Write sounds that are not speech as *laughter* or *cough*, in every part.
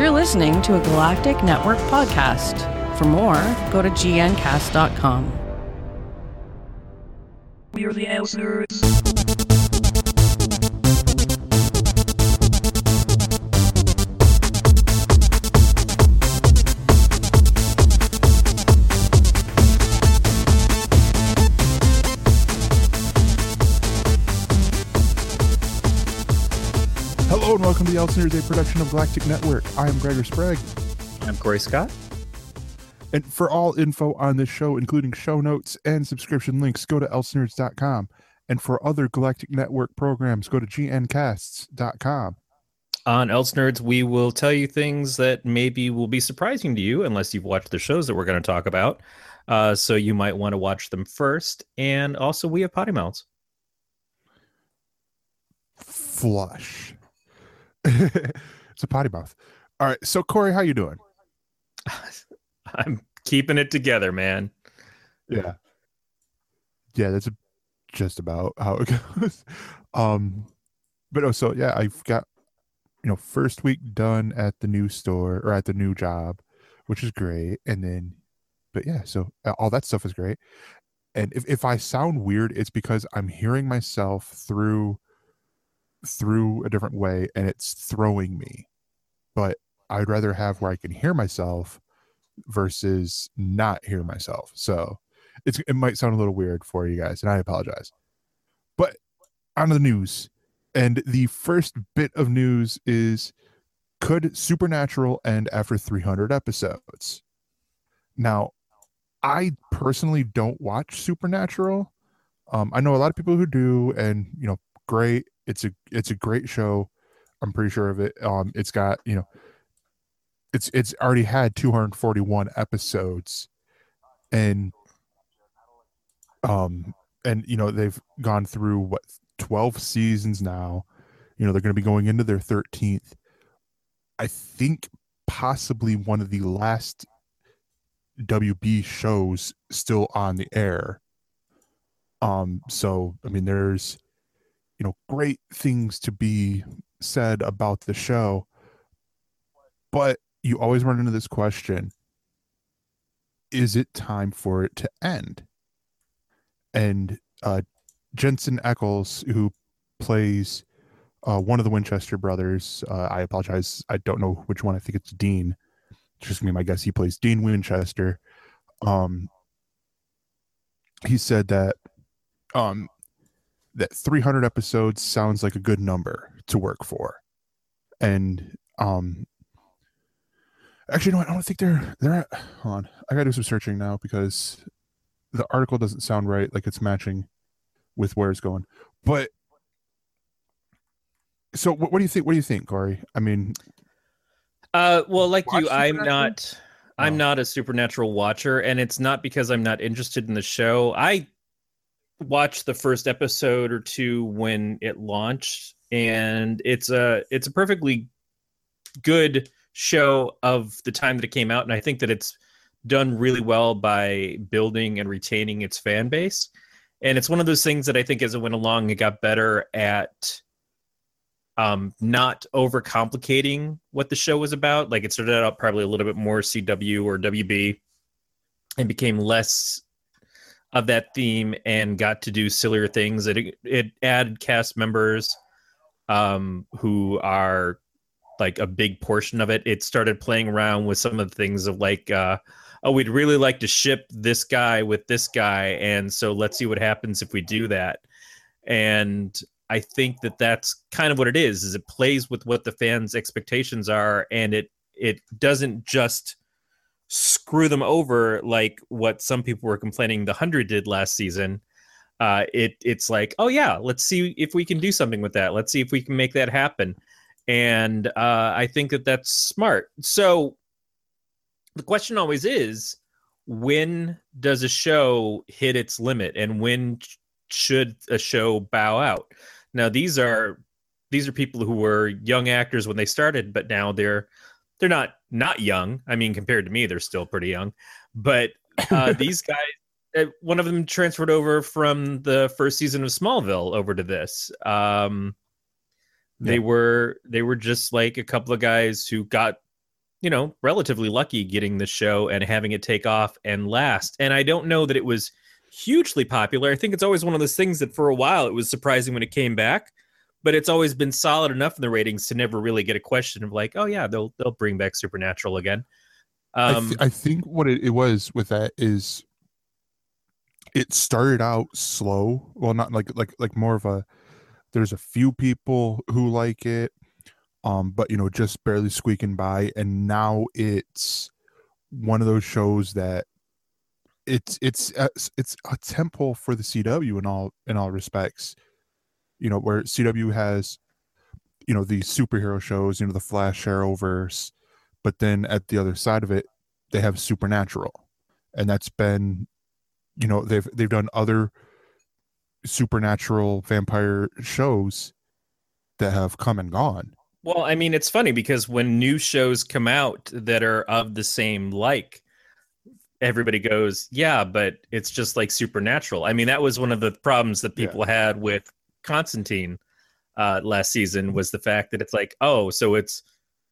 You're listening to a Galactic Network podcast. For more, go to gncast.com. We're the Outnerds. Welcome to the ElseNerds, a production of Galactic Network. I am Gregor Sprague. I'm Corey Scott. And for all info on this show, including show notes and subscription links, go to elsenerds.com. And for other Galactic Network programs, go to gncasts.com. On Else Nerds, we will tell you things that maybe will be surprising to you unless you've watched the shows that we're going to talk about. Uh, so you might want to watch them first. And also, we have potty mouths. Flush. *laughs* it's a potty mouth. All right. So Corey, how you doing? *laughs* I'm keeping it together, man. Yeah. Yeah, that's just about how it *laughs* goes. Um but oh so yeah, I've got you know, first week done at the new store or at the new job, which is great. And then but yeah, so all that stuff is great. And if, if I sound weird, it's because I'm hearing myself through through a different way and it's throwing me. But I'd rather have where I can hear myself versus not hear myself. So it's it might sound a little weird for you guys, and I apologize. But on the news. And the first bit of news is could Supernatural end after 300 episodes? Now, I personally don't watch Supernatural. Um, I know a lot of people who do, and you know, great. It's a it's a great show. I'm pretty sure of it. Um, it's got you know, it's it's already had 241 episodes, and um, and you know they've gone through what 12 seasons now. You know they're going to be going into their 13th. I think possibly one of the last WB shows still on the air. Um, so I mean, there's you know great things to be said about the show, but you always run into this question: Is it time for it to end? And uh, Jensen Ackles, who plays uh, one of the Winchester brothers, uh, I apologize, I don't know which one. I think it's Dean. Just me, my guess. He plays Dean Winchester. Um, he said that um, that 300 episodes sounds like a good number to work for, and um, actually, no, I don't think they're they're. At, hold on, I gotta do some searching now because the article doesn't sound right, like it's matching with where it's going. But so, what, what do you think? What do you think, Corey? I mean, Uh, well, like you, I'm not. I'm Oh. not a supernatural watcher, and it's not because I'm not interested in the show. I watched the first episode or two when it launched, and it's a it's a perfectly good show of the time that it came out, and I think that it's done really well by building and retaining its fan base. And it's one of those things that I think as it went along, it got better at um not overcomplicating what the show was about like it started out probably a little bit more cw or wb and became less of that theme and got to do sillier things it it added cast members um who are like a big portion of it it started playing around with some of the things of like uh oh we'd really like to ship this guy with this guy and so let's see what happens if we do that and I think that that's kind of what it is. Is it plays with what the fans' expectations are, and it it doesn't just screw them over like what some people were complaining the hundred did last season. Uh, it it's like, oh yeah, let's see if we can do something with that. Let's see if we can make that happen. And uh, I think that that's smart. So the question always is, when does a show hit its limit, and when should a show bow out? Now these are these are people who were young actors when they started, but now they're they're not not young. I mean, compared to me, they're still pretty young. But uh, *laughs* these guys, uh, one of them transferred over from the first season of Smallville over to this. Um, they Yeah. were they were just like a couple of guys who got you know, relatively lucky getting the show and having it take off and last. And I don't know that it was hugely popular. I think it's always one of those things that for a while it was surprising when it came back, but it's always been solid enough in the ratings to never really get a question of like, oh yeah, they'll they'll bring back Supernatural again. I, Um, th- I think what it, it was with that is it started out slow. Well, not like like like more of a there's a few people who like it, um, but you know, just barely squeaking by, and now it's one of those shows that it's it's a, it's a temple for the CW in all in all respects. You know, where CW has you know these superhero shows, you know, the Flash Arrowverse, but then at the other side of it, they have Supernatural, and that's been, you know, they've they've done other supernatural vampire shows that have come and gone. Well, I mean, it's funny because when new shows come out that are of the same like, everybody goes, "Yeah, but it's just like Supernatural." I mean, that was one of the problems that Yeah. people had with Constantine uh, last season was the fact that it's like, "Oh, so it's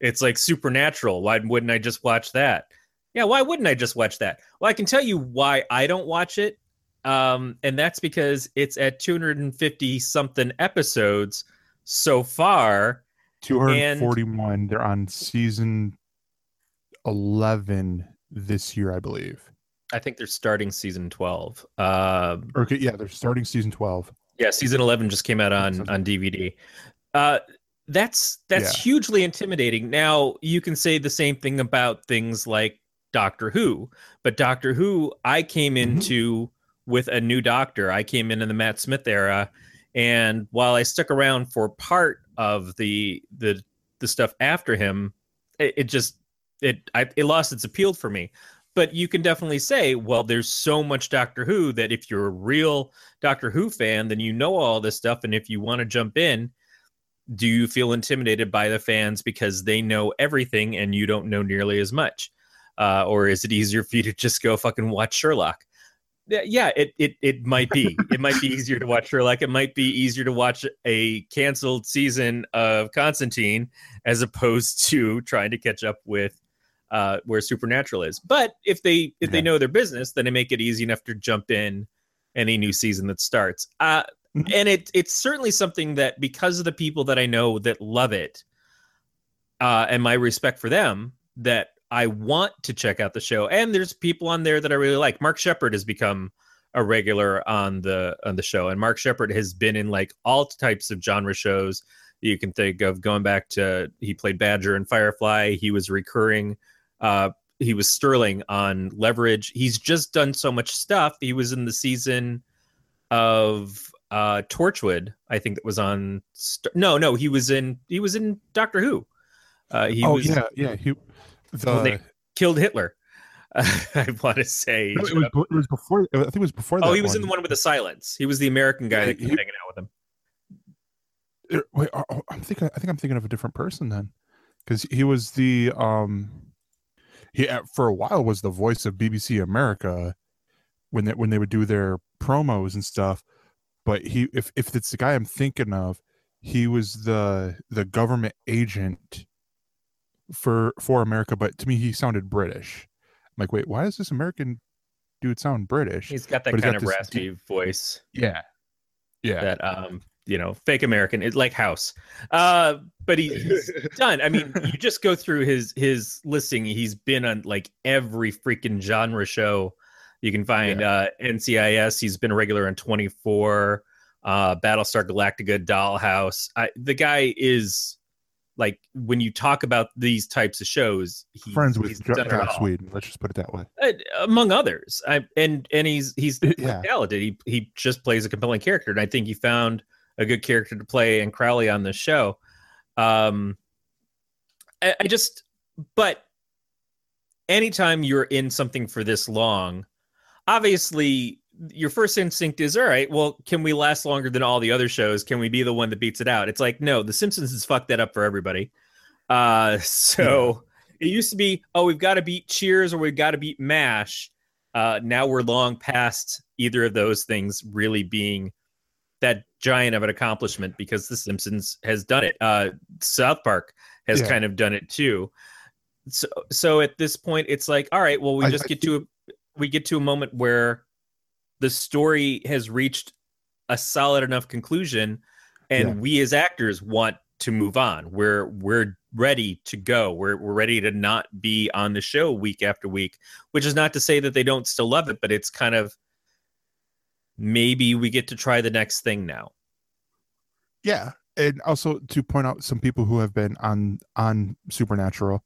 it's like Supernatural. Why wouldn't I just watch that?" Yeah, why wouldn't I just watch that? Well, I can tell you why I don't watch it, um, and that's because it's at 250 something episodes so far 241. They're on season 11 this year, I believe. I think they're starting season 12. Uh, Okay, yeah, they're starting season 12. Yeah, season 11 just came out on on DVD. Uh, that's that's Yeah. hugely intimidating. Now you can say the same thing about things like Doctor Who, but Doctor Who, I came Mhm. into with a new Doctor. I came in in the Matt Smith era, and while I stuck around for part of the the the stuff after him, it, it just it I, it lost its appeal for me. But you can definitely say, well, there's so much Doctor Who that if you're a real Doctor Who fan, then you know all this stuff, and if you want to jump in, do you feel intimidated by the fans because they know everything and you don't know nearly as much? Uh, or is it easier for you to just go fucking watch Sherlock? Yeah, Yeah, it, it it might be. *laughs* it might be easier to watch Sherlock. It might be easier to watch a canceled season of Constantine as opposed to trying to catch up with uh, where Supernatural is. But if they if they know their business, then they make it easy enough to jump in any new season that starts. Uh, Mhm. and it it's certainly something that because of the people that I know that love it, uh, and my respect for them, that I want to check out the show. And there's people on there that I really like. Mark Sheppard has become a regular on the on the show, and Mark Sheppard has been in like all types of genre shows you can think of. Going back to he played Badger in Firefly. He was recurring. Uh, he was Sterling on Leverage. He's just done so much stuff. He was in the season of uh Torchwood, I think that was on. St- no, no, he was in he was in Doctor Who. Uh, he oh was yeah, yeah. He the killed Hitler. *laughs* I want to say. no, it, was, it was before. I think it was before. oh, he was in the one with the silence. He was the American guy Yeah, that he- hanging out with him. Uh, Wait, oh, oh, I'm thinking. I think I'm thinking of a different person then, because he was the um, he for a while was the voice of BBC America when they when they would do their promos and stuff. But he, if if it's the guy I'm thinking of, he was the the government agent for for America. But to me, he sounded British. I'm like, wait, why does this American dude sound British? He's got that But kind got of raspy voice yeah, yeah. that um you know fake American. It's like House. Uh, but he, he's *laughs* done. I mean, you just go through his his listing. He's been on like every freaking genre show you can find. Uh, NCIS. He's been a regular on Twenty Four, uh, Battlestar Galactica, Dollhouse. I, the guy is like when you talk about these types of shows, he's, Friends with he's Jo- Joss all. Whedon. Let's just put it that way. Uh, among others. I, and and he's he's *laughs* Yeah. talented. He he just plays a compelling character, and I think he found a good character to play and Crowley on this show. Um, I, I just, but anytime you're in something for this long, obviously your first instinct is all right well can we last longer than all the other shows? Can we be the one that beats it out? It's like no the simpsons has fucked that up for everybody. Uh *laughs* so it used to be oh we've got to beat cheers or we've got to beat mash. Uh now we're long past either of those things really being that giant of an accomplishment because the simpsons has done it uh south park has Yeah. kind of done it too so so at this point it's like all right well we just I get to a we get to a moment where the story has reached a solid enough conclusion and Yeah. we as actors want to move on we're we're ready to go we're, we're ready to not be on the show week after week which is not to say that they don't still love it but it's kind of maybe we get to try the next thing now yeah and also to point out some people who have been on on supernatural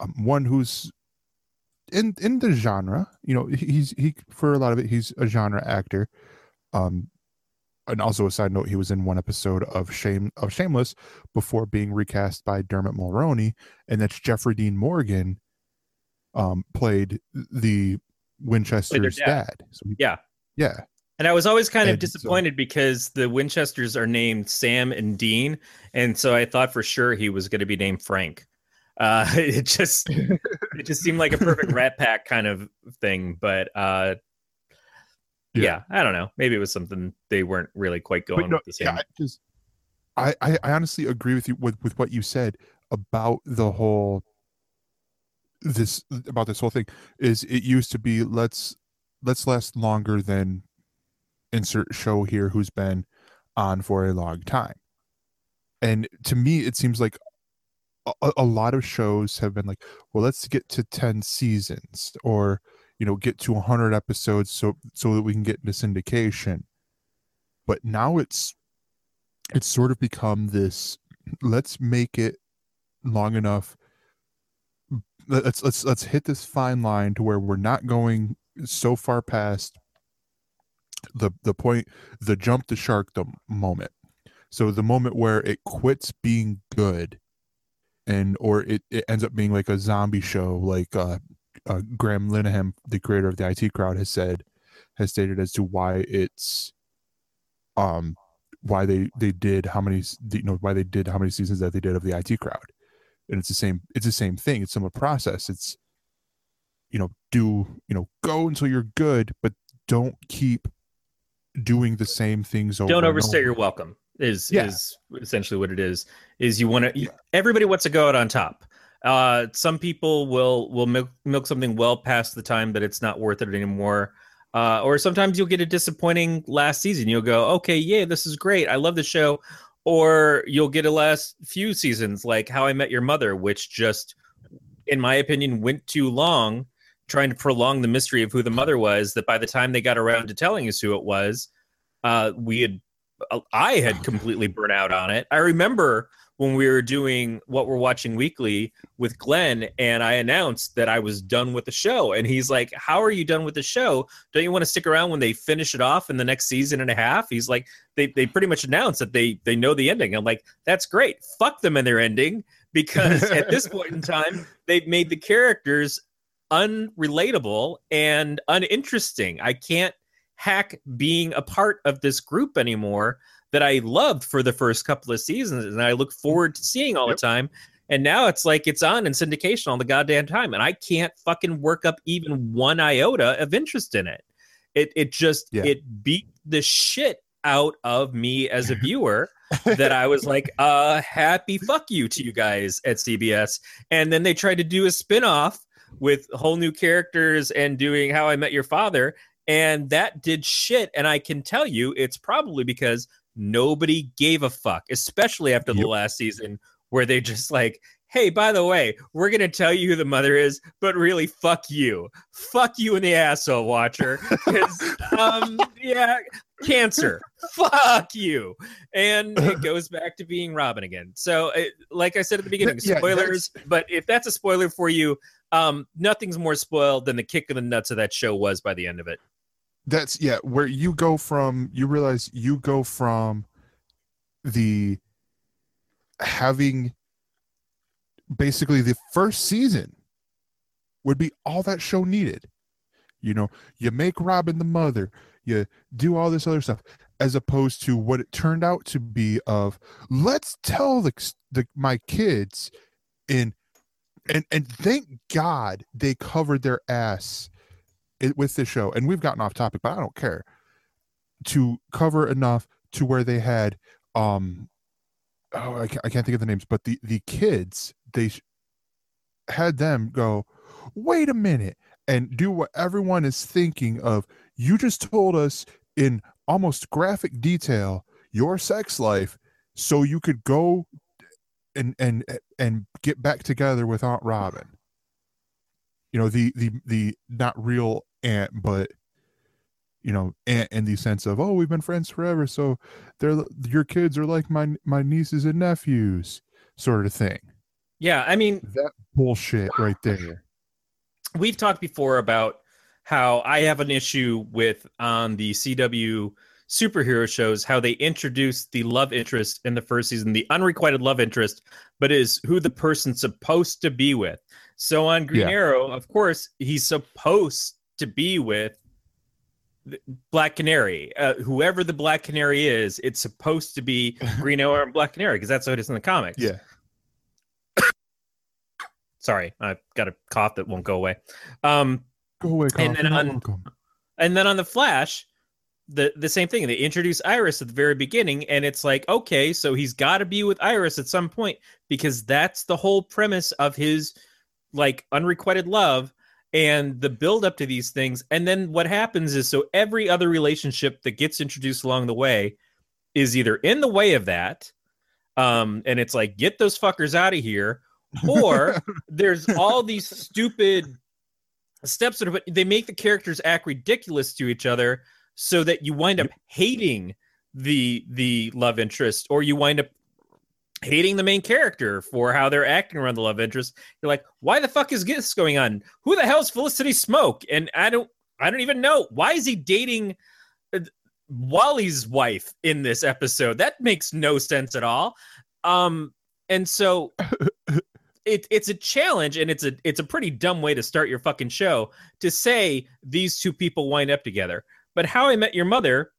um, one who's in in the genre you know he's he for a lot of it he's a genre actor um and also a side note he was in one episode of shame of shameless before being recast by dermot mulroney and that's jeffrey dean morgan um played the winchester's dad. dad. so he- Yeah. yeah And I was always kind of And so- disappointed because the Winchesters are named Sam and Dean, and so I thought for sure he was going to be named Frank. Uh, *laughs* it just *laughs* it just seemed like a perfect Rat Pack kind of thing, but uh, yeah. Yeah. I don't know. Maybe it was something they weren't really quite going no, with the same. yeah, I, just, I, I I honestly agree with you with, with what you said about the whole this about this whole thing is it used to be let's let's last longer than insert show here who's been on for a long time. And to me it seems like a, a lot of shows have been like well let's get to 10 seasons or you know get to 100 episodes so so that we can get into syndication. But now it's it's sort of become this let's make it long enough. Let's let's let's hit this fine line to where we're not going so far past the the point the jump the shark the moment. So the moment where it quits being good and or it, it ends up being like a zombie show like uh, uh graham linehan the creator of the it crowd has said has stated as to why it's um why they they did how many you know why they did how many seasons that they did of the IT crowd. And it's the same it's the same thing. It's similar process. It's you know do you know go until you're good but don't keep doing the same things over don't overstay over. your welcome is Yeah. is essentially what it is is you want to everybody wants to go out on top. Uh some people will will milk, milk something well past the time that it's not worth it anymore. Uh or sometimes you'll get a disappointing last season. You'll go okay yeah this is great. I love the show. Or you'll get a last few seasons like how i met your mother which just in my opinion went too long trying to prolong the mystery of who the mother was that by the time they got around to telling us who it was uh we had I had completely burnt out on it. I remember when we were doing what we're watching weekly with Glenn, and I announced that I was done with the show. And he's like, How are you done with the show? Don't you want to stick around when they finish it off in the next season and a half? He's like, They, they pretty much announced that they, they know the ending. I'm like, That's great. Fuck them and their ending. Because at this *laughs* point in time, they've made the characters unrelatable and uninteresting. I can't hack being a part of this group anymore that I loved for the first couple of seasons and I look forward to seeing all Yep. the time. And now it's like it's on in syndication all the goddamn time, and I can't fucking work up even one iota of interest in it. It it just Yeah. it beat the shit out of me as a *laughs* viewer that I was like, uh, happy fuck you to you guys at CBS. And then they tried to do a spin-off with whole new characters and doing How I Met Your Father. And that did shit. And I can tell you it's probably because nobody gave a fuck, especially after the last season, where they just like, hey, by the way, we're gonna tell you who the mother is, but really fuck you. Fuck you in the asshole, watcher. *laughs* um, yeah, cancer. Fuck you. And *laughs* it goes back to being Robin again. So, it, like I said at the beginning, Yeah, spoilers. But if that's a spoiler for you, um, nothing's more spoiled than the kick in the nuts of that show was by the end of it. that's yeah where you go from you realize you go from the having basically the first season would be all that show needed you know you make robin the mother you do all this other stuff as opposed to what it turned out to be of let's tell the, the my kids in and and thank god they covered their ass with this show, and we've gotten off topic, but I don't care. To cover enough to where they had, um, oh, I can't, I can't think of the names, but the the kids they had them go, wait a minute, and do what everyone is thinking of. You just told us in almost graphic detail your sex life so you could go and and and get back together with Aunt Robin. You know, the the the not real aunt, but you know, aunt in the sense of, oh, we've been friends forever, so they're your kids are like my my nieces and nephews, sort of thing. Yeah, I mean That bullshit right there. we've talked before about how I have an issue with on the CW superhero shows how they introduce the love interest in the first season, the unrequited love interest, but is who the person's supposed to be with. So on Green Yeah. Arrow, of course, he's supposed to be with Black Canary. Uh, whoever the Black Canary is, it's supposed to be *laughs* Green Arrow and Black Canary because that's what it is in the comics. Yeah. *coughs* Sorry, I've got a cough that won't go away. Um, Go away, Colin. And then on- and then on the Flash, the the same thing. They introduce Iris at the very beginning, and it's like, okay, so he's got to be with Iris at some point because that's the whole premise of his like unrequited love and the build up to these things. And then what happens is, so every other relationship that gets introduced along the way is either in the way of that, um, and it's like, get those fuckers out of here, or *laughs* there's all these stupid steps that are, but they make the characters act ridiculous to each other so that you wind up hating the the love interest or you wind up hating the main character for how they're acting around the love interest. You're like why the fuck is this going on? Who the hell is felicity smoak? And i don't i don't even know. Why is he dating uh, wally's wife in this episode? That makes no sense at all. Um and so *laughs* it, it's a challenge and it's a it's a pretty dumb way to start your fucking show to say these two people wind up together but how i met your mother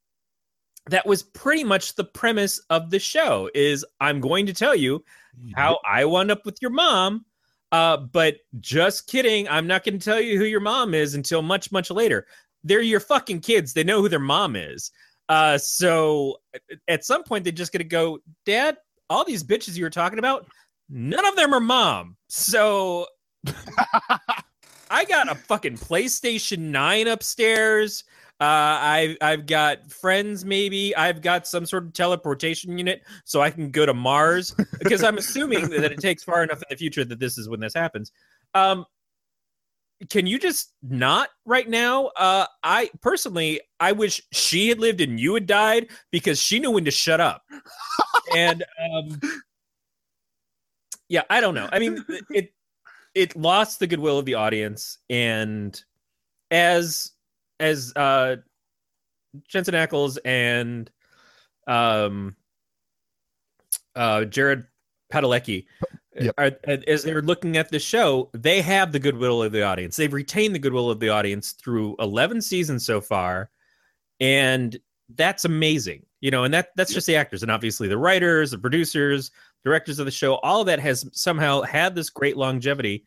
that was pretty much the premise of the show is i'm going to tell you how i wound up with your mom uh, but just kidding i'm not going to tell you who your mom is until much much later they're your fucking kids they know who their mom is uh, so at some point they're just going to go dad all these bitches you were talking about none of them are mom. So *laughs* I got a fucking PlayStation 9 upstairs. Uh, I I've got friends. Maybe I've got some sort of teleportation unit, so I can go to Mars. Because I'm assuming that it takes far enough in the future that this is when this happens. Um, can you just not right now? Uh, I personally, I wish she had lived and you had died because she knew when to shut up. and um, yeah, I don't know. I mean, it it lost the goodwill of the audience, and as as uh, Jensen Ackles and um, uh, Jared Padalecki Yep. are, as they're looking at the show, they have the goodwill of the audience. They've retained the goodwill of the audience through eleven seasons so far, and that's amazing. You know, and that that's just the actors, and obviously the writers, the producers, directors of the show. All of that has somehow had this great longevity.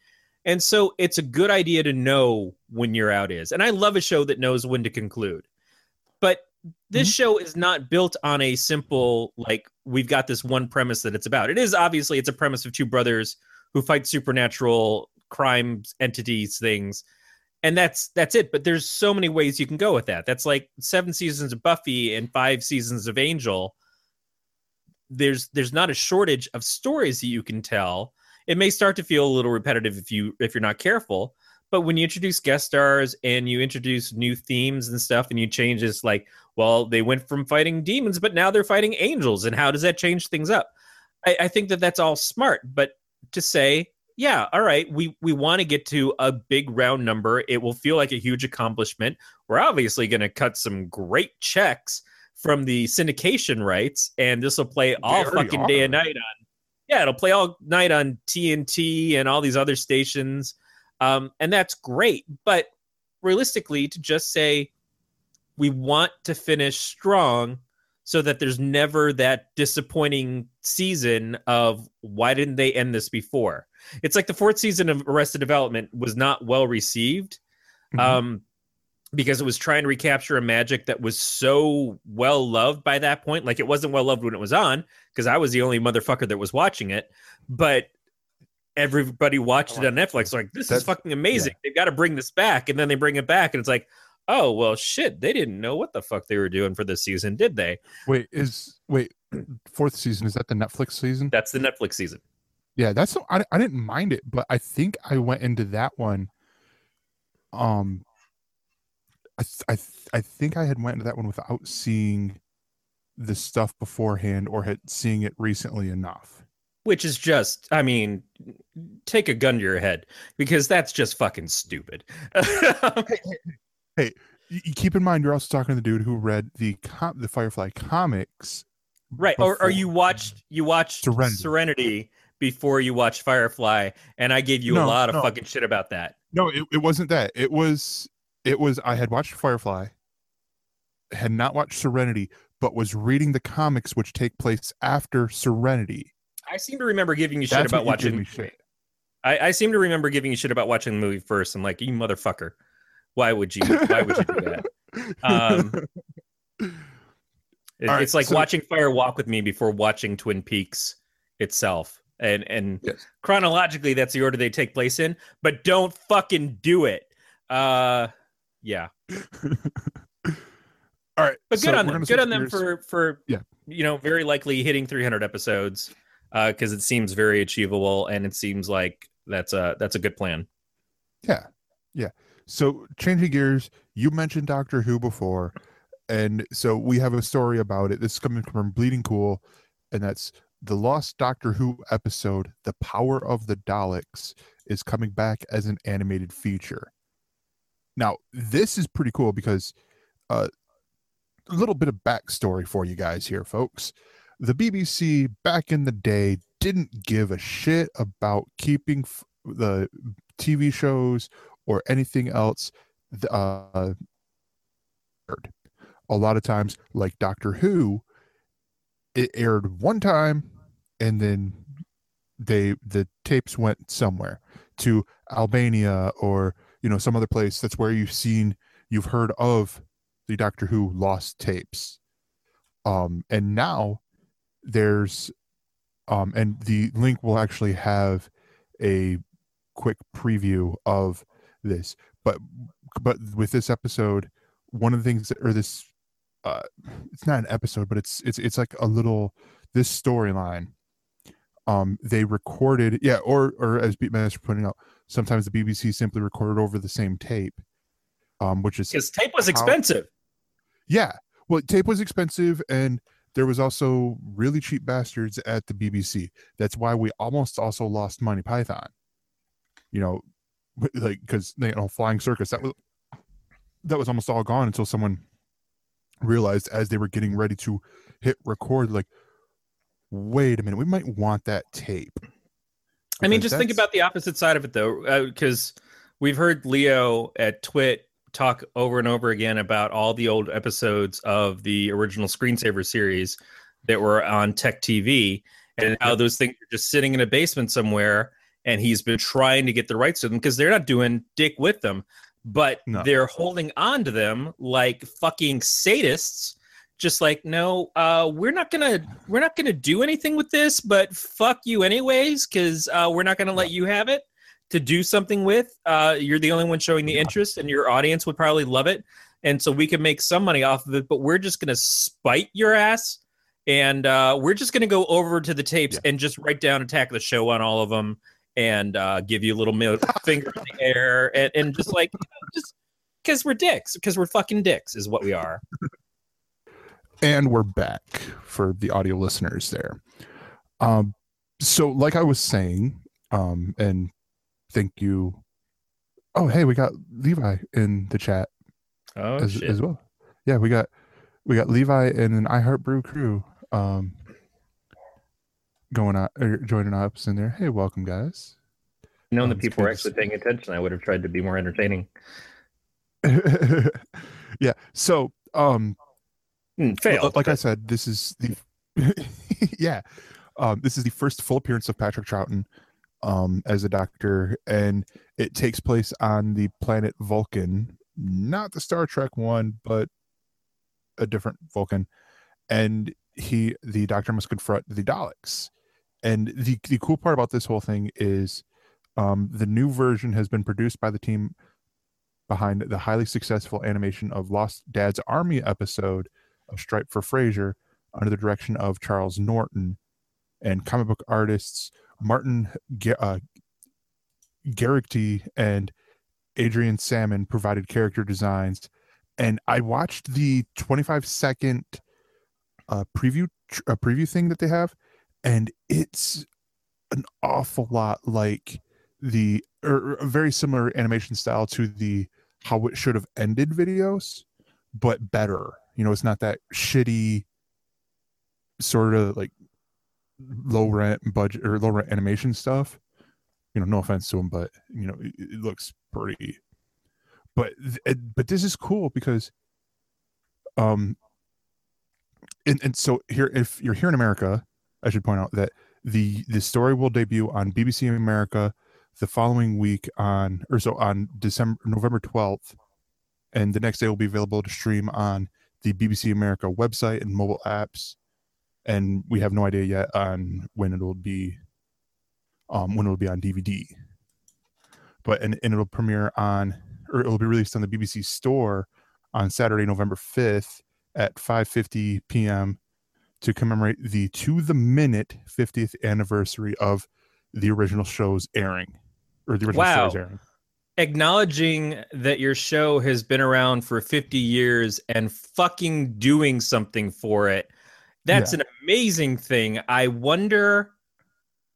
And so it's a good idea to know when your out is. And I love a show that knows when to conclude. But this mm-hmm. show is not built on a simple, like, we've got this one premise that it's about. It is obviously it's a premise of two brothers who fight supernatural crimes, entities, things. And that's that's it. But there's so many ways you can go with that. That's like seven seasons of Buffy and five seasons of Angel. There's there's not a shortage of stories that you can tell it may start to feel a little repetitive if you if you're not careful but when you introduce guest stars and you introduce new themes and stuff and you change this like well they went from fighting demons but now they're fighting angels and how does that change things up? I, I think that that's all smart but to say yeah all right we we want to get to a big round number it will feel like a huge accomplishment. We're obviously going to cut some great checks from the syndication rights and this will play all already fucking day and night on yeah, it'll play all night on TNT and all these other stations. Um, and that's great. But realistically, to just say we want to finish strong so that there's never that disappointing season of why didn't they end this before? It's like the fourth season of Arrested Development was not well received. Mhm. Um, because it was trying to recapture a magic that was so well loved by that point. Like it wasn't well loved when it was on, because I was the only motherfucker that was watching it. But everybody watched it on Netflix. Like, this is fucking amazing. They've got to bring this back. And then they bring it back, and it's like, oh, well, shit. They didn't know what the fuck they were doing for this season, did they? Wait, is wait *clears throat* fourth season? Is that the Netflix season? That's the Netflix season. Yeah, that's I, I didn't mind it, but I think I went into that one. Um, I th- I th- I think I had went into that one without seeing the stuff beforehand or had seeing it recently enough. Which is just, I mean, take a gun to your head because that's just fucking stupid. *laughs* hey you keep in mind, you're also talking to the dude who read the com- the Firefly comics, right. Or, or you watched you watched Serenity. Serenity. before you watched Firefly, and I gave you a lot of no. fucking shit about that. No, it, it wasn't that. It was it was I had watched Firefly, had not watched Serenity, but was reading the comics which take place after Serenity. I seem to remember giving you shit That's about what watching shit. I, I seem to remember giving you shit about watching the movie first. I'm like, you motherfucker. Why would you why would you do that? Um, *laughs* It- right, it's like so- watching Fire Walk with me before watching Twin Peaks itself. And and Yes. chronologically that's the order they take place in, but don't fucking do it. Uh yeah. *laughs* All right, But so good on them. Good on them for for Yeah. you know, very likely hitting 300 episodes uh cuz it seems very achievable and it seems like that's a that's a good plan. Yeah. Yeah. So changing gears, you mentioned Doctor Who before. And so we have a story about it. This is coming from Bleeding Cool, and that's the lost Doctor Who episode, The Power of the Daleks, is coming back as an animated feature. Now, this is pretty cool because uh, a little bit of backstory for you guys here, folks. The BBC back in the day didn't give a shit about keeping f- the TV shows or anything else uh, a lot of times like doctor who it aired one time and then they the tapes went somewhere to albania or you know some other place that's where you've seen you've heard of the doctor who lost tapes. Um and now there's um and the link will actually have a quick preview of this. But but with this episode one of the things that, or this uh it's not an episode but it's it's it's like a little this storyline um they recorded yeah or or as beatmaster pointing out sometimes the bbc simply recorded over the same tape um which is Cuz tape was How- expensive. yeah well tape was expensive and there was also really cheap bastards at the bbc that's why we almost also lost monty python. You know *laughs* like because you know flying circus that was that was almost all gone until someone realized as they were getting ready to hit record like wait a minute we might want that tape I mean, just think about the opposite side of it, though, uh, because we've heard Leo at Twit talk over and over again about all the old episodes of the original Screensaver series that were on Tech TV and how those things are just sitting in a basement somewhere. And he's been trying to get the rights to them because they're not doing dick with them, but No. they're holding on to them like fucking sadists. Just like, no, uh, we're not gonna we're not gonna do anything with this, but fuck you anyways, because uh, we're not gonna let you have it to do something with. Uh, you're the only one showing the interest, and your audience would probably love it, and so we can make some money off of it. But we're just gonna spite your ass, and uh, we're just gonna go over to the tapes Yeah. and just write down attack the show on all of them, and uh, give you a little mil- *laughs* finger in the air, and, and just like you know, just because we're dicks, because we're fucking dicks, is what we are. And we're back for the audio listeners there. Um so like i was saying um and thank you. Oh hey we got levi in the chat Oh as, shit! as well. Yeah we got we got levi and an i heart brew crew um going on er, joining us in there. Hey welcome guys. Knowing um, that people were actually paying attention, I would have tried to be more entertaining. *laughs* yeah so um L- failed. like I said, this is the *laughs* yeah, um, this is the first full appearance of Patrick Troughton um, as a doctor, and it takes place on the planet Vulcan, not the Star Trek one, but a different Vulcan. And he, the doctor, must confront the Daleks. And the the cool part about this whole thing is Um, the new version has been produced by the team behind the highly successful animation of Lost Dad's Army episode of Stripe for Frazer under the direction of Charles Norton and comic book artists Martin Ge- uh, and Adrian Salmon provided character designs. And I watched the 25 second uh, preview tr- uh, preview thing that they have, and it's an awful lot like the or, or a very similar animation style to the how it should have ended videos, but better. You know, it's not that shitty sort of like low rent budget or low rent animation stuff. You know, no offense to them, but you know, it, it looks pretty. But but this is cool because, um, and and so here, if you're here in America, I should point out that the the story will debut on BBC America the following week on or so on December November 12th and the next day will be available to stream on the BBC America website and mobile apps and we have no idea yet on when it will be um when it will be on DVD but and, and it'll premiere on or it'll be released on the BBC store on Saturday November 5th at 5:50 p.m. to commemorate the to the minute 50th anniversary of the original show's airing or the original Wow. show's airing. Acknowledging that your show has been around for 50 years and fucking doing something for it. That's an amazing thing. I wonder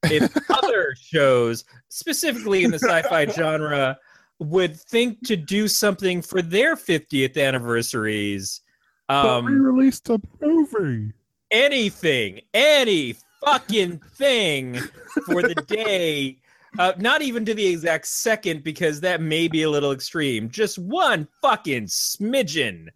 if *laughs* other shows, specifically in the sci fi genre, would think to do something for their 50th anniversaries. but we Um, released a movie. anything, any fucking thing for the day. Uh, not even to the exact second, because that may be a little extreme. Just one fucking smidgen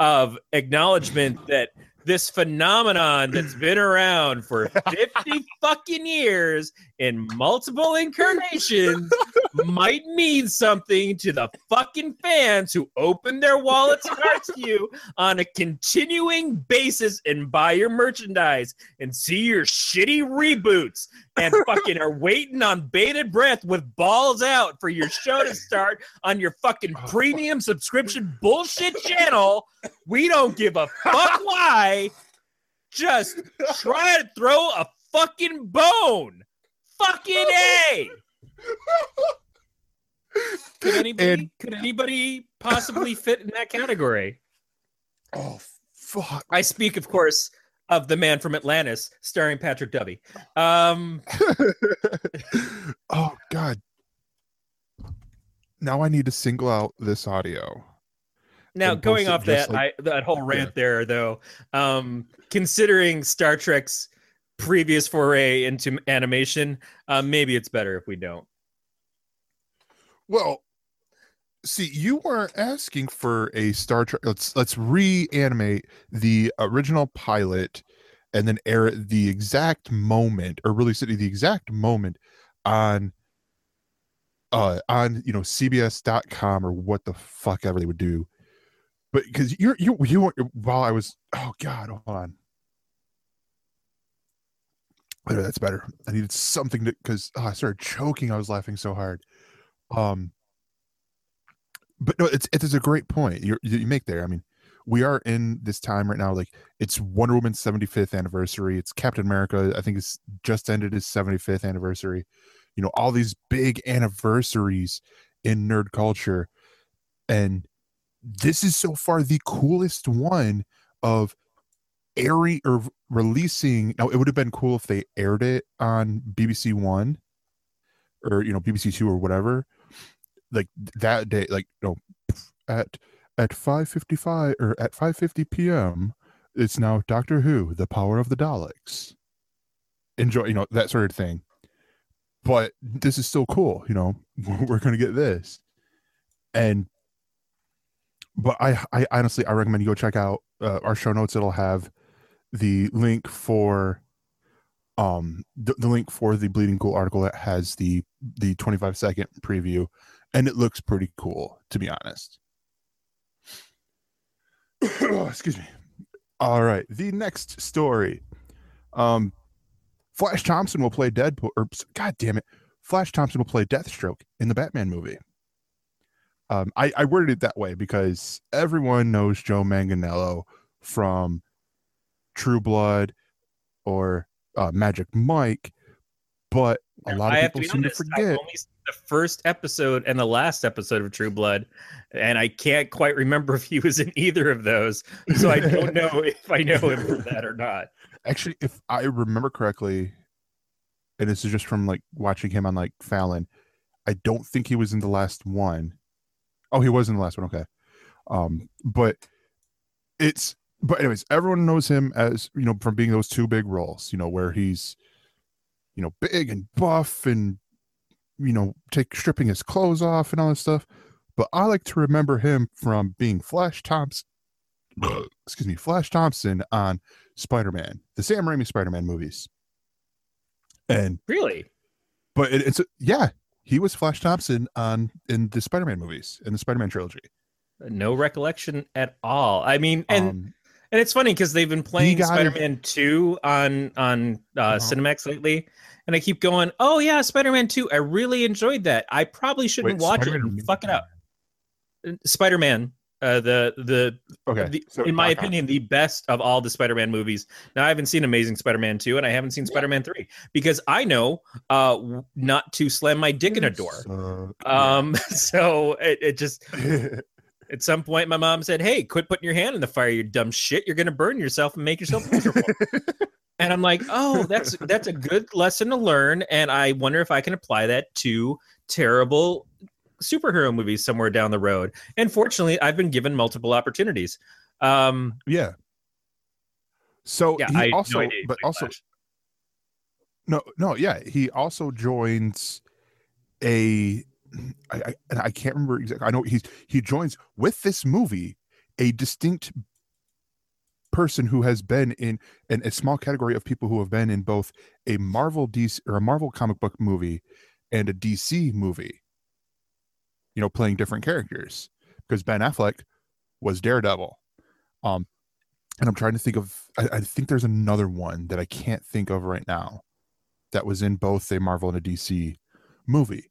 of acknowledgement that this phenomenon that's been around for *laughs* 50 fucking years in multiple incarnations *laughs* might mean something to the fucking fans who open their wallets and hearts to you on a continuing basis and buy your merchandise and see your shitty reboots and *laughs* fucking are waiting on bated breath with balls out for your show to start on your fucking oh, premium subscription bullshit channel. We don't give a fuck *laughs* why. Just try to throw a fucking bone. Fucking A. Could anybody And- could anybody possibly fit in that category? Oh fuck. I speak, of course, of the man from Atlantis, starring Patrick Duffy. Um, *laughs* oh god. Now I need to single out this audio. now, going off that, like- I, that whole rant there, though, um, considering Star Trek's previous foray into animation, uh, maybe it's better if we don't. Well, see, you weren't asking for a Star Trek. Let's let's reanimate the original pilot and then air the exact moment or release it the exact moment on uh on you know cbs.com or what the fuck ever they would do but because you're you you while i was oh god hold on there that's better. I needed something to because oh, i started choking. I was laughing so hard. Um but no it's it is a great point you you make there. I mean we are in this time right now like it's wonder woman's 75th anniversary. It's captain america i think it's just ended his 75th anniversary. You know all these big anniversaries in nerd culture. And this is so far the coolest one of airing or releasing now it would have been cool if they aired it on bbc one or you know bbc two or whatever like that day like you know at at 5:55 or at 5:50 p.m. it's now Doctor Who the power of the Daleks. Enjoy you know that sort of thing. But this is still cool you know *laughs* we're going to get this. And but I I honestly I recommend you go check out uh, our show notes. It'll have the link for um the, the link for the bleeding cool article that has the the 25 second preview and it looks pretty cool to be honest. *coughs* Excuse me. All right the next story. Um flash thompson will play deadpool or god damn it Flash Thompson will play Deathstroke in the Batman movie. Um, I, I worded it that way because everyone knows Joe Manganiello from True Blood or uh, Magic Mike, but a lot of people be seem to honest, I've forget. the first episode and the last episode of True Blood, and I can't quite remember *laughs* if he was in either of those. So I don't know *laughs* if I know him for that or not. Actually, if I remember correctly, and this is just from like watching him on like Fallon, I don't think he was in the last one. Oh, he was in the last one. Okay. Um, but it's but anyways, everyone knows him as you know from being those two big roles, you know, where he's you know big and buff and you know take stripping his clothes off and all this stuff. But I like to remember him from being Flash Thompson. *sniffs* excuse me, Flash Thompson on Spider-Man, the Sam Raimi Spider-Man movies. And Really? but it, it's yeah, he was Flash Thompson on in the Spider-Man movies in the Spider-Man trilogy. No recollection at all. I mean, and um, and it's funny because they've been playing Spider-Man Two on on uh, Uh-huh. Cinemax lately, and I keep going, "Oh yeah, Spider-Man Two. I really enjoyed that. I probably shouldn't wait, watch Spider-Man it or and fuck it up." Spider-Man, uh, the the Okay, the, so in my Doc Ock. opinion, the best of all the Spider-Man movies. Now, I haven't seen Amazing Spider-Man two, and I haven't seen Spider-Man three because I know uh, not to slam my dick in a door. Uh, Um, *laughs* so it, it just yeah. *laughs* at some point, my mom said, "Hey, quit putting your hand in the fire, you dumb shit. You're gonna burn yourself and make yourself miserable." *laughs* and I'm like, "Oh, that's that's a good lesson to learn." And I wonder if I can apply that to terrible superhero movies somewhere down the road. And fortunately, I've been given multiple opportunities. Um, yeah. So yeah, he I had no also, but also, Flash. no, no, yeah, he also joins a, I, I, and I can't remember exactly. I know he's he joins with this movie a distinct person who has been in, in a small category of people who have been in both a Marvel DC or a Marvel comic book movie and a DC movie. You know, playing different characters because Ben Affleck was Daredevil. Um, and I'm trying to think of. I, I think there's another one that I can't think of right now that was in both a Marvel and a DC movie,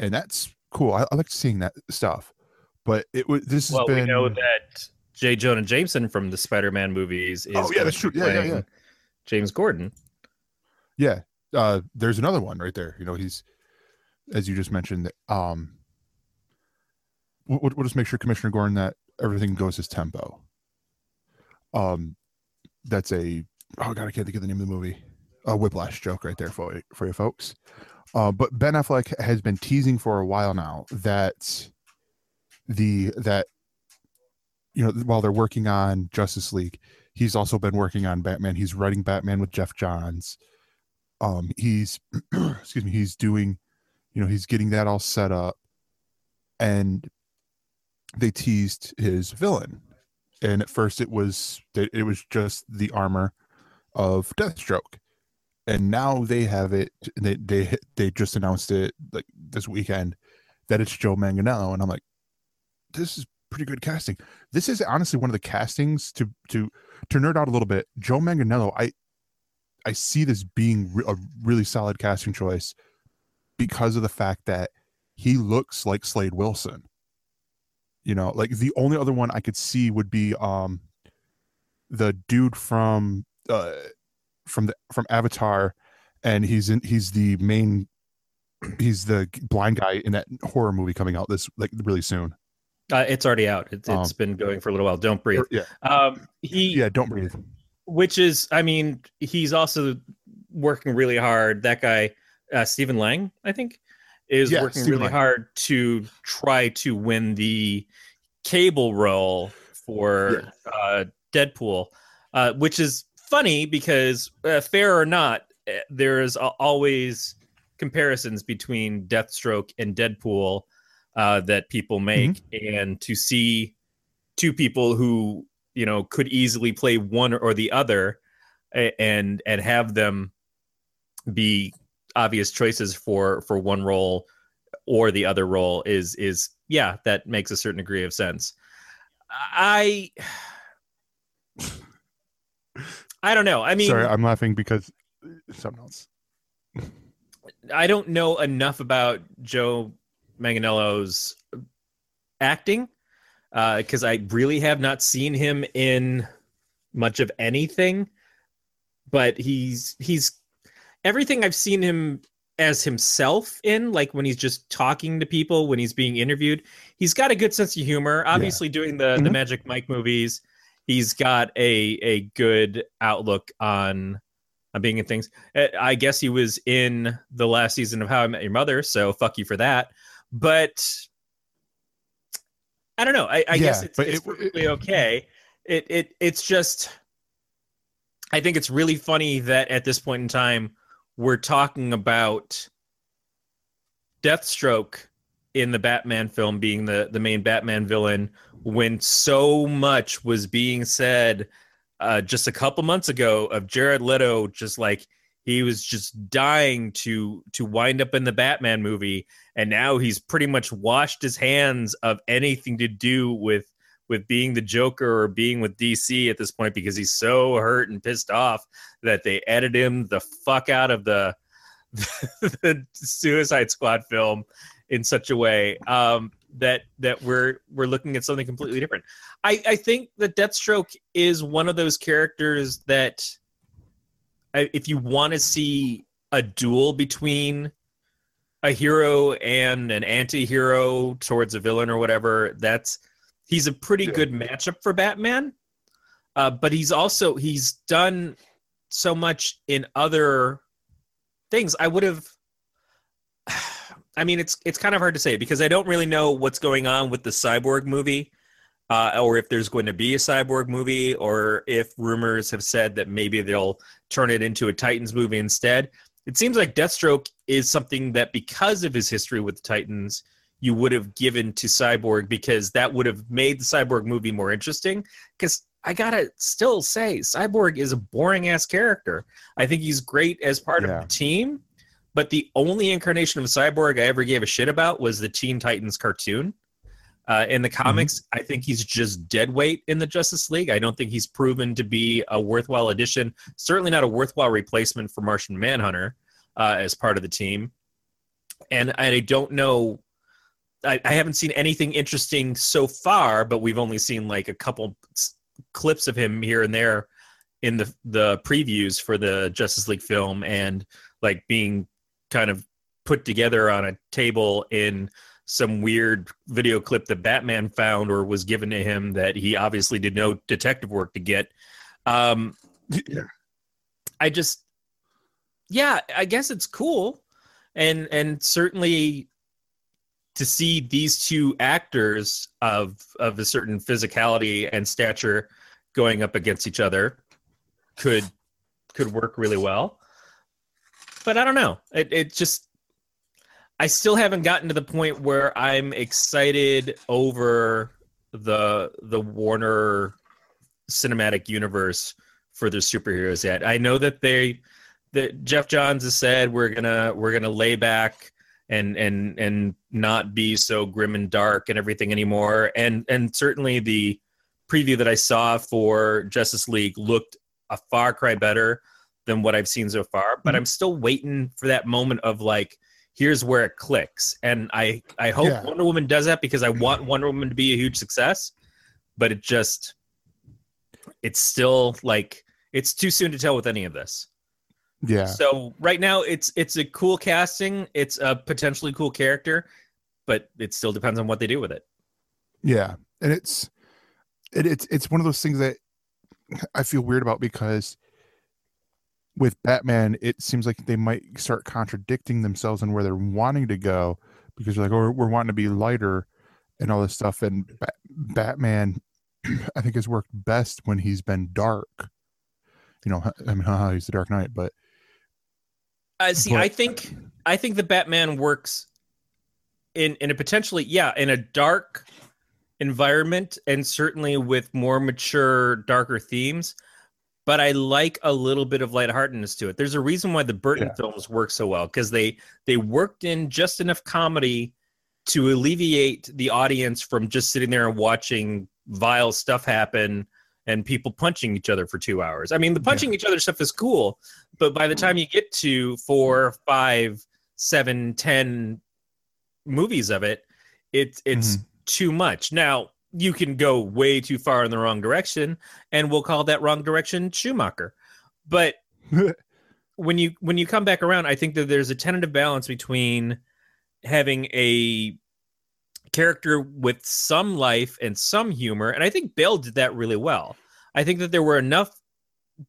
and that's cool. I, I like seeing that stuff. But it was this has Well, been we know that J. Jonah Jameson from the Spider-Man movies is. Oh, yeah, that's true. Yeah, yeah, yeah. James Gordon. yeah. Uh, there's another one right there. You know, he's as you just mentioned. Um, we'll, we'll just make sure Commissioner Gordon that everything goes his tempo. Um, that's a oh god, I can't think of the name of the movie. A whiplash joke right there for for you folks. Uh, but Ben Affleck has been teasing for a while now that the that you know while they're working on Justice League, he's also been working on Batman. He's writing Batman with Geoff Johns. Um, he's *clears throat* excuse me, he's doing, you know, he's getting that all set up, and they teased his villain, and at first it was it was just the armor of Deathstroke, and now they have it. They they they just announced it like this weekend that it's Joe Manganiello, and I'm like, this is pretty good casting. This is honestly one of the castings to to to nerd out a little bit. Joe Manganiello, I I see this being re- a really solid casting choice because of the fact that he looks like Slade Wilson. You know, like the only other one I could see would be um the dude from uh from the from Avatar and he's in he's the main he's the blind guy in that horror movie coming out this like really soon. Uh, it's already out. It's, Um, it's been going for a little while. Don't breathe. Yeah. Um, he, Yeah, don't breathe. which is, I mean, he's also working really hard. That guy, uh, Stephen Lang, I think, is Yeah, working Stephen really Lang. hard to try to win the cable role for uh, Deadpool, uh, which is funny because, uh, fair or not, eh, there's always comparisons between Deathstroke and Deadpool uh, that people make, and to see two people who you know could easily play one or the other, and and have them be obvious choices for for one role or the other role is is yeah that makes a certain degree of sense. I i don't know i mean Sorry, I'm laughing because something else. I don't know enough about Joe Manganiello's acting because I really have not seen him in much of anything. But he's he's everything I've seen him as himself in, like when he's just talking to people, when he's being interviewed. He's got a good sense of humor. Obviously, doing the the Mhm. Magic Mike movies, he's got a a good outlook on on being in things. Uh, I guess he was in the last season of How I Met Your Mother, so fuck you for that. But I don't know. I, I guess it's, it's it- perfectly okay. It it it's just. I think it's really funny that at this point in time we're talking about Deathstroke in the Batman film being the the main Batman villain when so much was being said uh, just a couple months ago of Jared Leto just like he was just dying to to wind up in the Batman movie. And now he's pretty much washed his hands of anything to do with with being the Joker or being with DC at this point because he's so hurt and pissed off that they edited him the fuck out of the *laughs* the Suicide Squad film in such a way. Um, that that we're we're looking at something completely different. I I think that Deathstroke is one of those characters that if you want to see a duel between a hero and an anti-hero towards a villain or whatever, that's he's a pretty Yeah. good matchup for Batman. Uh, but he's also he's done so much in other things. I would have. I mean, it's it's kind of hard to say because I don't really know what's going on with the cyborg movie, uh, or if there's going to be a cyborg movie, or if rumors have said that maybe they'll turn it into a Titans movie instead. It seems like Deathstroke is something that, because of his history with the Titans, you would have given to Cyborg because that would have made the Cyborg movie more interesting. Because I gotta still say, Cyborg is a boring ass character. I think he's great as part Yeah. of the team, but the only incarnation of Cyborg I ever gave a shit about was the Teen Titans cartoon. Uh, in the comics, I think he's just dead weight in the Justice League. I don't think he's proven to be a worthwhile addition. Certainly not a worthwhile replacement for Martian Manhunter uh, as part of the team. And I don't know. I, I haven't seen anything interesting so far, but we've only seen like a couple clips of him here and there in the the previews for the Justice League film, and like being kind of put together on a table in some weird video clip that Batman found or was given to him that he obviously did no detective work to get. Um, Yeah. I just, yeah, I guess it's cool, and and certainly to see these two actors of of a certain physicality and stature going up against each other could could work really well. But I don't know. It it just I still haven't gotten to the point where I'm excited over the the Warner cinematic universe for their superheroes yet. I know that they that Geoff Johns has said we're gonna we're gonna lay back and and and not be so grim and dark and everything anymore. And and certainly the preview that I saw for Justice League looked a far cry better than what I've seen so far. But Mhm. I'm still waiting for that moment of like, here's where it clicks. And I I hope Yeah. Wonder Woman does that because I want *clears throat* Wonder Woman to be a huge success. But it just it's still like it's too soon to tell with any of this. Yeah. So right now it's it's a cool casting, it's a potentially cool character, but it still depends on what they do with it. Yeah, and it's it, it's it's one of those things that I feel weird about because with Batman, it seems like they might start contradicting themselves and where they're wanting to go because they're like, oh, we're wanting to be lighter and all this stuff. And ba- Batman, *clears throat* I think, has worked best when he's been dark. You know, I mean, haha, he's the Dark Knight, but Uh, see, But- I think I think the Batman works in in a potentially yeah in a dark environment and certainly with more mature, darker themes. But I like a little bit of lightheartedness to it. There's a reason why the Burton Yeah. films work so well because they they worked in just enough comedy to alleviate the audience from just sitting there and watching vile stuff happen and people punching each other for two hours. I mean, the punching each other stuff is cool, but by the mm-hmm. time you get to four, five, seven, ten movies of it, it's it's too much. Now you can go way too far in the wrong direction, and we'll call that wrong direction Schumacher. But *laughs* when you when you come back around, I think that there's a tentative balance between having a character with some life and some humor, and I think Bale did that really well. I think that there were enough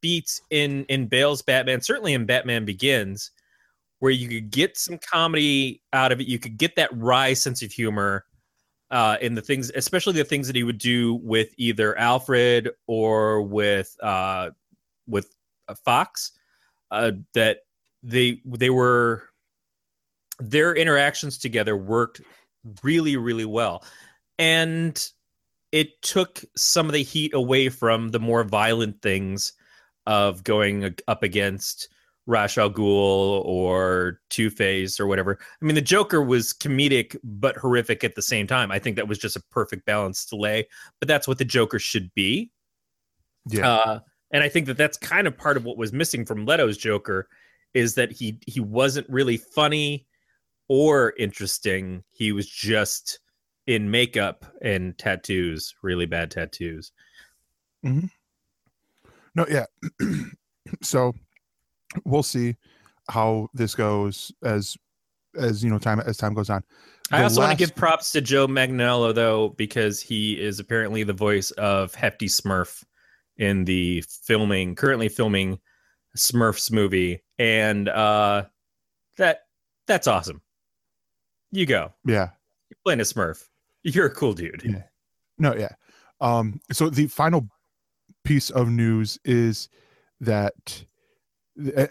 beats in in Bale's Batman, certainly in Batman Begins, where you could get some comedy out of it. You could get that wry sense of humor uh, in the things, especially the things that he would do with either Alfred or with uh, with uh, Fox. Uh, that they they were their interactions together worked really really well, and it took some of the heat away from the more violent things of going up against Ra's al Ghul or Two Face or whatever. I mean, the Joker was comedic but horrific at the same time. I think that was just a perfect balance to lay, but that's what the Joker should be. Yeah. Uh, and I think that that's kind of part of what was missing from Leto's Joker is that he he wasn't really funny or interesting. He was just in makeup and tattoos, really bad tattoos. Hmm. No, yeah. *clears throat* so we'll see how this goes as as you know time as time goes on. I The also want to give props to Joe Manganiello though, because he is apparently the voice of Hefty Smurf in the filming, currently filming Smurfs movie, and uh, that that's awesome. You go, yeah. you're playing a Smurf. You're a cool dude. Yeah. No, yeah. Um, so the final piece of news is that,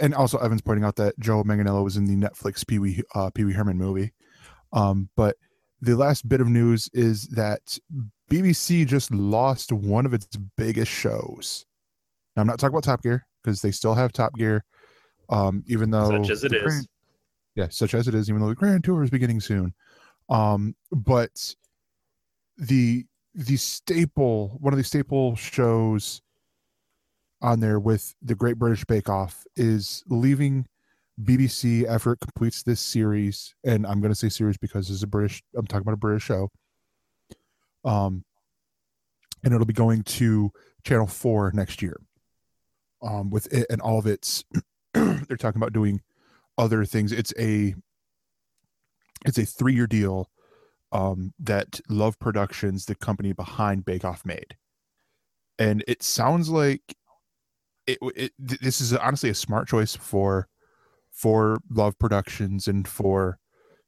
and also Evan's pointing out that Joe Manganiello was in the Netflix Pee Wee uh, Pee Wee Herman movie. Um, but the last bit of news is that BBC just lost one of its biggest shows. Now, I'm not talking about Top Gear because they still have Top Gear, um, even though Such as it is. Grand- yeah, such as it is, even though the Grand Tour is beginning soon. Um, but the the staple one of the staple shows on there with the Great British Bake Off is leaving BBC after it completes this series, and I'm going to say series because it's a British. I'm talking about a British show. Um, and it'll be going to Channel Four next year. Um, with it and all of its, *clears throat* they're talking about doing other things. It's a it's a three year deal um, that Love Productions, the company behind Bake Off, made, and it sounds like it, it. This is honestly a smart choice for for Love Productions and for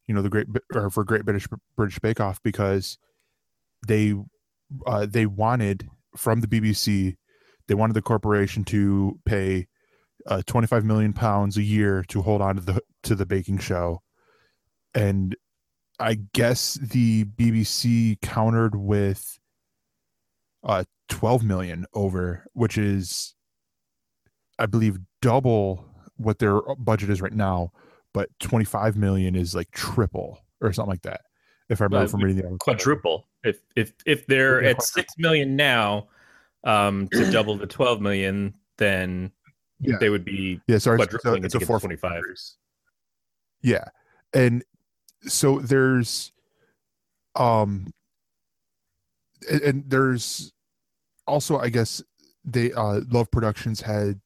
you know the great or for Great British British Bake Off because they uh, they wanted from the BBC they wanted the corporation to pay uh, 25 million pounds a year to hold on to the to the baking show and i guess the bbc countered with uh 12 million over which is i believe double what their budget is right now but 25 million is like triple or something like that if i remember Well, from reading the article. Quadruple. If if if they're at six million now, um, to *clears throat* double the twelve million, then Yeah. they would be yeah sorry so it's a get four to twenty-five. yeah and so there's um and, and there's also i guess they uh love productions had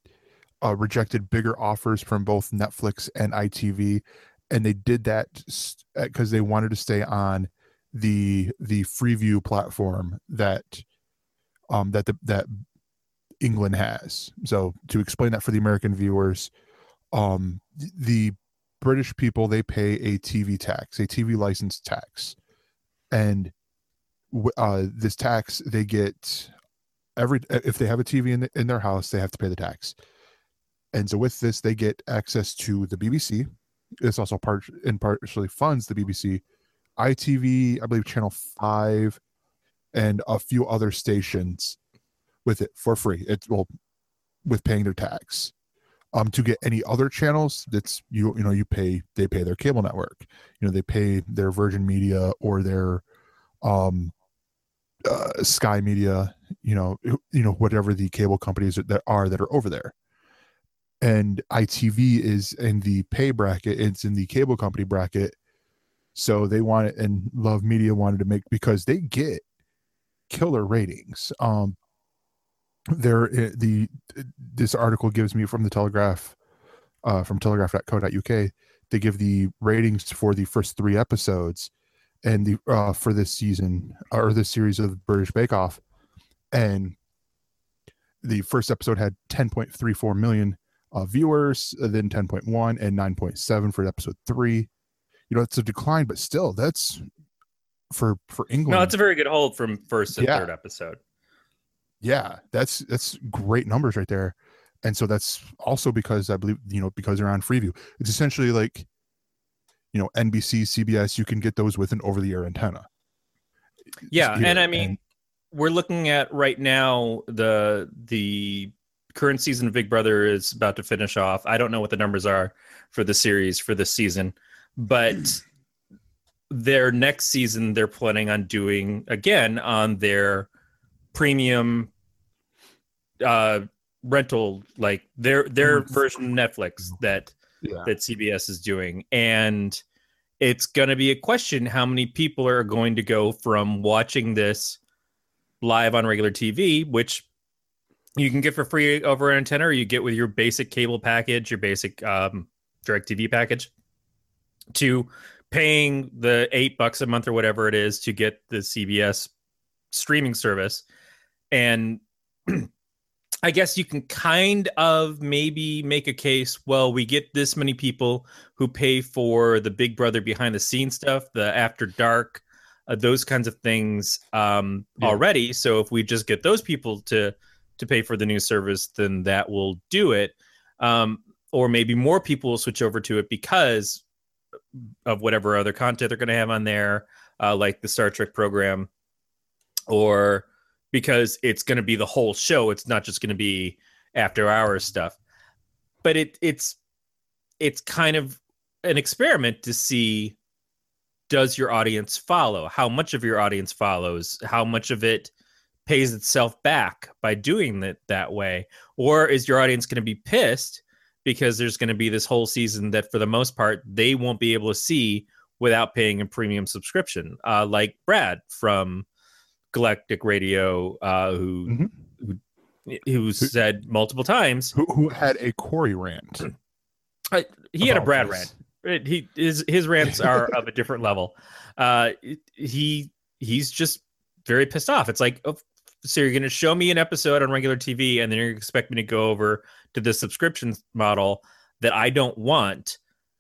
uh rejected bigger offers from both netflix and itv and they did that because they wanted to stay on the the freeview platform that um that the that england has. So to explain that for the american viewers um the British people they pay a TV tax, a TV license tax, and uh, this tax they get every if they have a TV in the, in their house they have to pay the tax, and so with this they get access to the BBC. This also part and partially funds the BBC, ITV, I believe Channel Five, and a few other stations with it for free. It's well with paying their tax um to get any other channels that's you you know you pay they pay their cable network you know they pay their virgin media or their um uh, sky media you know you know whatever the cable companies that are that are over there and ITV is in the pay bracket. It's in the cable company bracket. So they wanted and Love Media wanted to make because they get killer ratings. Um, there the this article gives me from the Telegraph, uh, from telegraph.co.uk. They give the ratings for the first three episodes, and the uh, for this season or this series of British Bake Off, and the first episode had 10.34 million uh, viewers, then 10.1 and 9.7 for episode three. You know, it's a decline, but still, that's for for England. No, it's a very good hold from first and Yeah. third episode. yeah, that's that's great numbers right there. And so that's also because I believe you know because they're on Freeview. It's essentially like you know NBC, CBS. You can get those with an over-the-air antenna. Yeah, You and I mean, we're looking at right now the the current season of Big Brother is about to finish off. I don't know what the numbers are for the series for this season, but *clears throat* their next season they're planning on doing again on their premium uh rental like their their version of Netflix that yeah, that CBS is doing. And it's going to be a question how many people are going to go from watching this live on regular TV, which you can get for free over an antenna, or you get with your basic cable package, your basic um, direct TV package, to paying the eight bucks a month or whatever it is to get the CBS streaming service. And *clears throat* I guess you can kind of maybe make a case. Well, we get this many people who pay for the Big Brother behind the scenes stuff, the After Dark, uh, those kinds of things um, Yeah. already. So if we just get those people to to pay for the new service, then that will do it. Um, or maybe more people will switch over to it because of whatever other content they're going to have on there, uh, like the Star Trek program, or because it's going to be the whole show. It's not just going to be after hours stuff. But it it's it's kind of an experiment to see does your audience follow? How much of your audience follows? How much of it pays itself back by doing it that way? Or is your audience going to be pissed because there's going to be this whole season that for the most part they won't be able to see without paying a premium subscription? Uh, like Brad from Galactic Radio, uh, who Mhm. who who said multiple times who who had a Corey rant? *clears throat* I, he had a Brad this. rant. He his his rants *laughs* are of a different level. Uh, he he's just very pissed off. It's like, oh, so you're going to show me an episode on regular TV, and then you're expect me to go over to the subscription model that I don't want,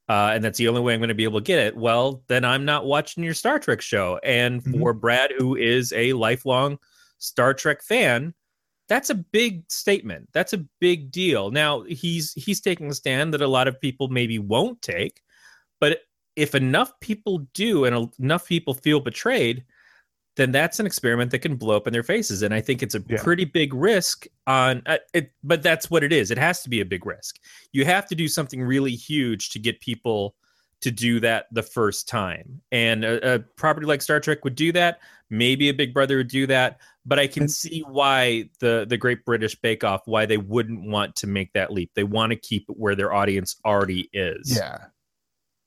uh, and that's the only way I'm going to be able to get it. Well, then I'm not watching your Star Trek show. And Mhm. for Brad, who is a lifelong Star Trek fan, that's a big statement. That's a big deal. Now he's he's taking a stand that a lot of people maybe won't take, but if enough people do and enough people feel betrayed, then that's an experiment that can blow up in their faces. And I think it's a Yeah. pretty big risk on uh, it. But that's what it is. It has to be a big risk. You have to do something really huge to get people to do that the first time. And a, a property like Star Trek would do that. Maybe a Big Brother would do that. But I can see why the the Great British Bake Off why they wouldn't want to make that leap. They want to keep it where their audience already is. Yeah.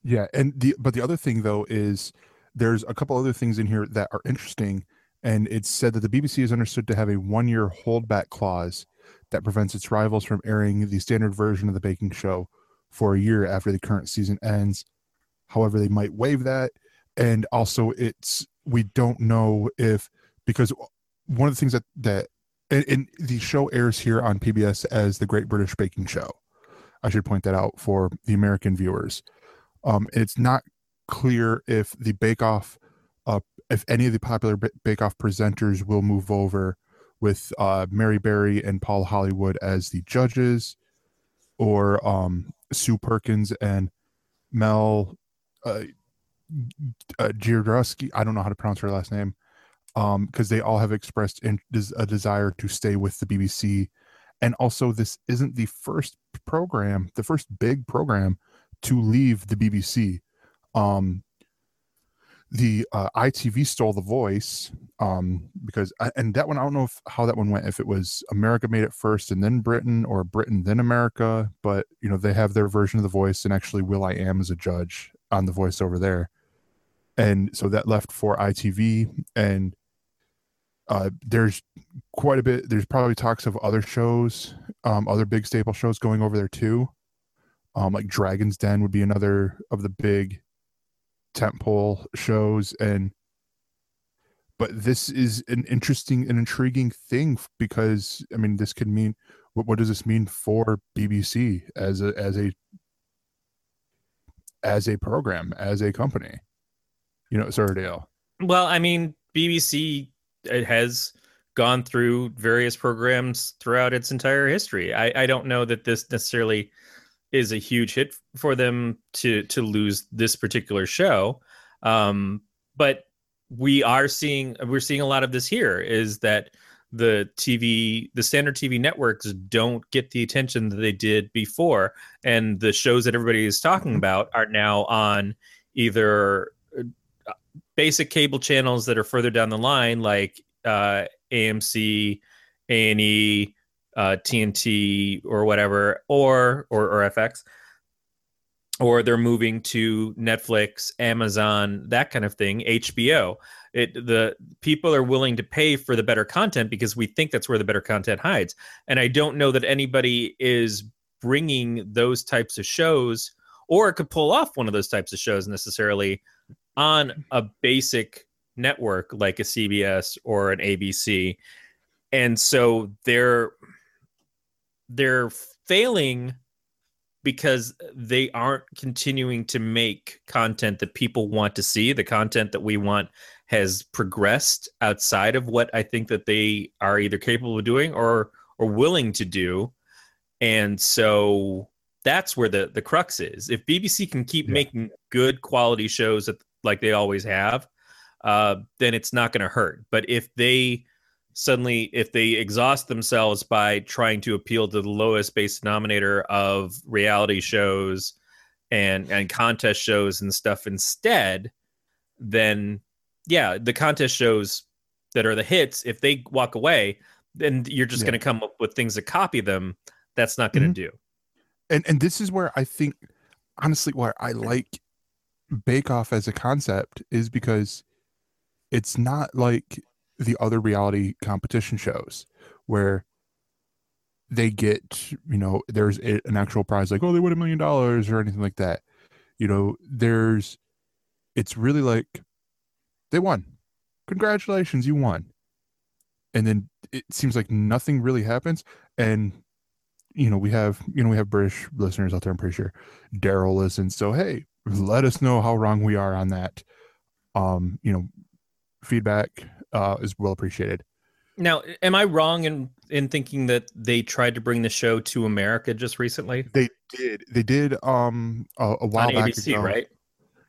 Yeah. And the but the other thing though is there's a couple other things in here that are interesting. And it's said that the BBC is understood to have a one year holdback clause that prevents its rivals from airing the standard version of the baking show for a year after the current season ends. However, they might waive that. And also it's we don't know if because one of the things that that and, and the show airs here on PBS as the Great British Baking Show. I should point that out for the American viewers. Um, it's not clear if the Bake Off, uh, if any of the popular Bake Off presenters will move over with uh, Mary Berry and Paul Hollywood as the judges, or um, Sue Perkins and Mel uh, uh. I don't know how to pronounce her last name because they all have expressed in, a desire to stay with the BBC. And also, this isn't the first program, the first big program to leave the BBC. Um, the uh, ITV stole the voice um because I, and that one i don't know if how that one went if it was america made it first and then britain or britain then america but you know they have their version of the voice and actually will.i.am as a judge on the voice over there. And so that left for itv and uh there's quite a bit there's probably talks of other shows um other big staple shows going over there too. Um like dragon's den would be another of the big tentpole shows and but this is an interesting and intriguing thing because I mean this could mean what, what does this mean for BBC as a as a as a program as a company, you know, of deal. Well, I mean, BBC it has gone through various programs throughout its entire history. I, I don't know that this necessarily is a huge hit for them to to lose this particular show, um, but we are seeing we're seeing a lot of this here. Is that the TV, the standard TV networks don't get the attention that they did before, and the shows that everybody is talking about are now on either uh, basic cable channels that are further down the line, like uh, AMC, A and E, uh, TNT, or whatever, or, or or FX, or they're moving to Netflix, Amazon, that kind of thing, HBO. It the people are willing to pay for the better content because we think that's where the better content hides, and I don't know that anybody is bringing those types of shows or could pull off one of those types of shows necessarily on a basic network like a CBS or an ABC. And so they're they're failing because they aren't continuing to make content that people want to see. The content that we want has progressed outside of what I think that they are either capable of doing or or willing to do. And so that's where the the crux is. If BBC can keep Yeah. making good quality shows that, like they always have, uh, then it's not going to hurt. But if they suddenly, if they exhaust themselves by trying to appeal to the lowest base denominator of reality shows and and contest shows and stuff instead, then yeah, the contest shows that are the hits, if they walk away, then you're just Yeah. going to come up with things that copy them. That's not going to mm-hmm. do. and and this is where I think honestly where I like Bake Off as a concept is because it's not like the other reality competition shows where they get you know there's a, an actual prize like oh they win a million dollars or anything like that. You know there's it's really like they won. Congratulations you won. And then it seems like nothing really happens. And you know we have you know we have british listeners out there i'm pretty sure. Daryl listens. So hey let us know how wrong we are on that um you know feedback uh is well appreciated. Now, am I wrong in in thinking that they tried to bring the show to America just recently? They did. They did um a, a while on back ABC, ago. right?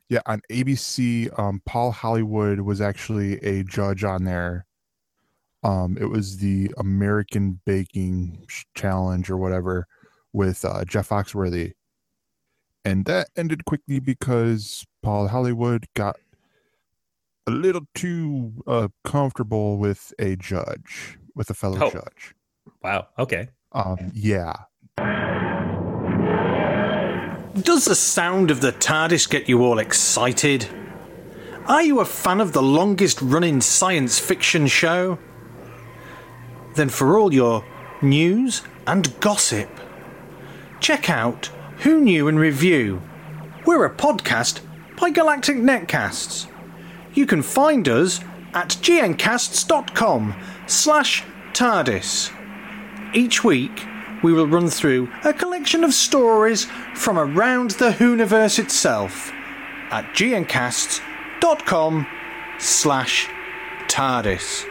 yeah on abc um paul hollywood was actually a judge on there. Um it was the american baking challenge or whatever with uh jeff foxworthy. And that ended quickly because paul hollywood got a little too uh comfortable with a judge with a fellow Oh. judge Wow. Okay. um yeah Does the sound of the TARDIS get you all excited? Are you a fan of the longest running science fiction show? Then, for all your news and gossip, check out Who Knew and Review. We're a podcast by Galactic Netcasts. You can find us at gncasts.com slash TARDIS. Each week, we will run through a collection of stories from around the Whoniverse itself at gncasts.com slash TARDIS.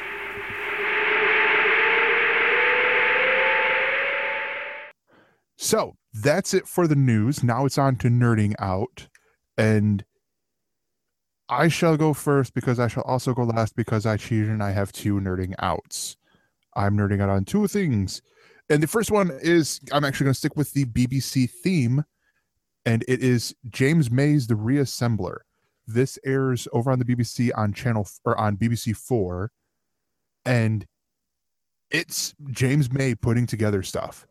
So that's it for the news. Now it's on to nerding out. And I shall go first because I shall also go last because I cheated and I have two nerding outs. I'm nerding out on two things. And the first one is I'm actually going to stick with the BBC theme, and it is James May's The Reassembler. This airs over on the BBC on channel or on BBC Four and it's James May putting together stuff.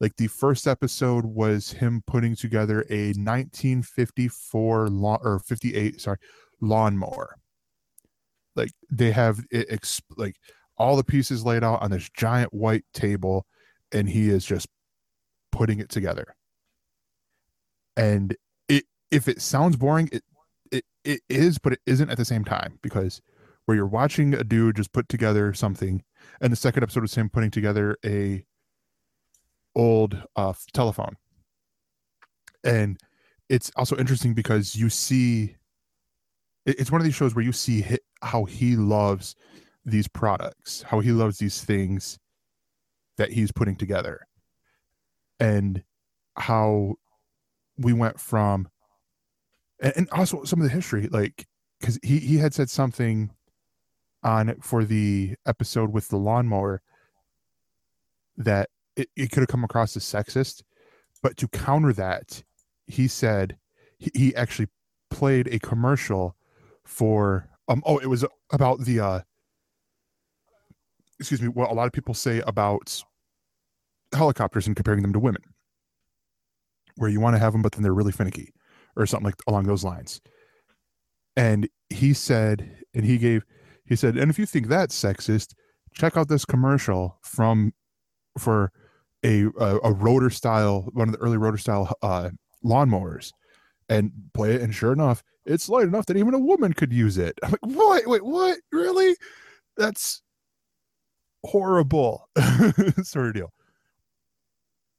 Like the first episode was him putting together a 1954 lawn or 58, sorry, lawnmower. Like they have it like all the pieces laid out on this giant white table, and he is just putting it together. And it if it sounds boring, it it, it is, but it isn't at the same time because where you're watching a dude just put together something, and the second episode was him putting together a old uh, telephone, and it's also interesting because you see it's one of these shows where you see how he loves these products, how he loves these things that he's putting together, and how we went from and, also some of the history like because he he had said something on for the episode with the lawnmower that it, it could have come across as sexist but to counter that he said he, he actually played a commercial for um oh it was about the uh excuse me what a lot of people say about helicopters and comparing them to women. Where you want to have them but then they're really finicky or something like along those lines. And he said and he gave he said and if you think that's sexist check out this commercial from for a a, a rotor style one of the early rotor style uh lawnmowers and play it and sure enough it's light enough that even a woman could use it. I'm like what? Wait what? Really? That's horrible. *laughs* Sort of deal.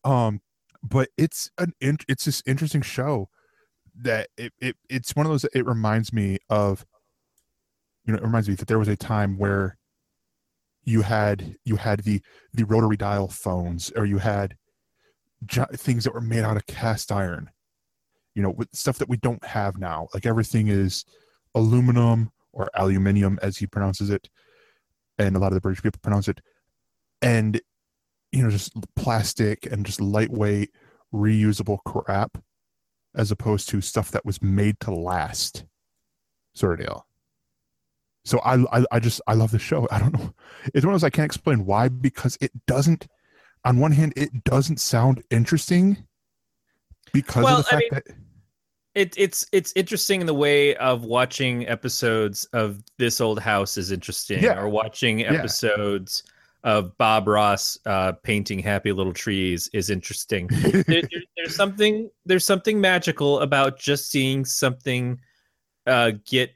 Um but it's an in, it's this interesting show that it, it it's one of those it reminds me of you know it reminds me that there was a time where you had you had the the rotary dial phones or you had things that were made out of cast iron you know with stuff that we don't have now. Like everything is aluminum or aluminium as he pronounces it and a lot of the british people pronounce it. And you know just plastic and just lightweight reusable crap as opposed to stuff that was made to last. Sort of deal so I, I i just i love the show i don't know it's one of those i can't explain why because it doesn't on one hand it doesn't sound interesting because Well, of the I mean- that It, it's it's interesting in the way of watching episodes of This Old House is interesting, Yeah. or watching Yeah. episodes of Bob Ross uh, painting happy little trees is interesting. *laughs* there, there- there's something there's something magical about just seeing something uh, get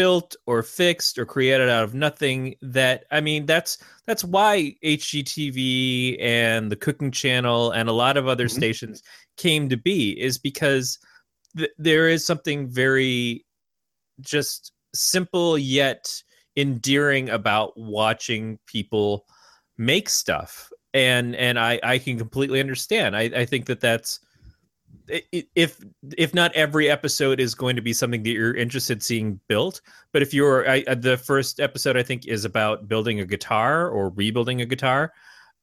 built or fixed or created out of nothing that i mean that's that's why hgtv and the cooking channel and a lot of other Mhm. stations came to be is because th- there is something very just simple yet endearing about watching people make stuff and and i i can completely understand i i think that that's if if not every episode is going to be something that you're interested in seeing built but if you're I, uh, the first episode i think is about building a guitar or rebuilding a guitar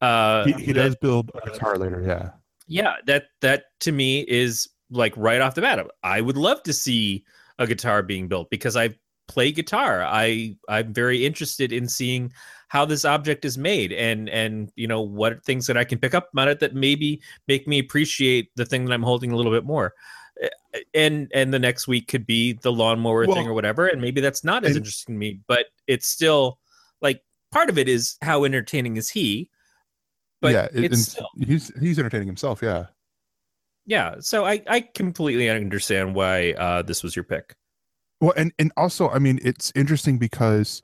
uh he, he that- does build a guitar later yeah. Yeah that that to me is like right off the bat i would love to see a guitar being built because i play guitar. I i'm very interested in seeing how this object is made and and you know what things that i can pick up on it that maybe make me appreciate the thing that i'm holding a little bit more. And and the next week could be the lawnmower thing or whatever and maybe that's not as and- interesting to me but it's still like part of it is how entertaining is he but yeah it- it's still he's he's entertaining himself yeah. Yeah so i i completely understand why uh this was your pick Well, and and also, I mean, it's interesting because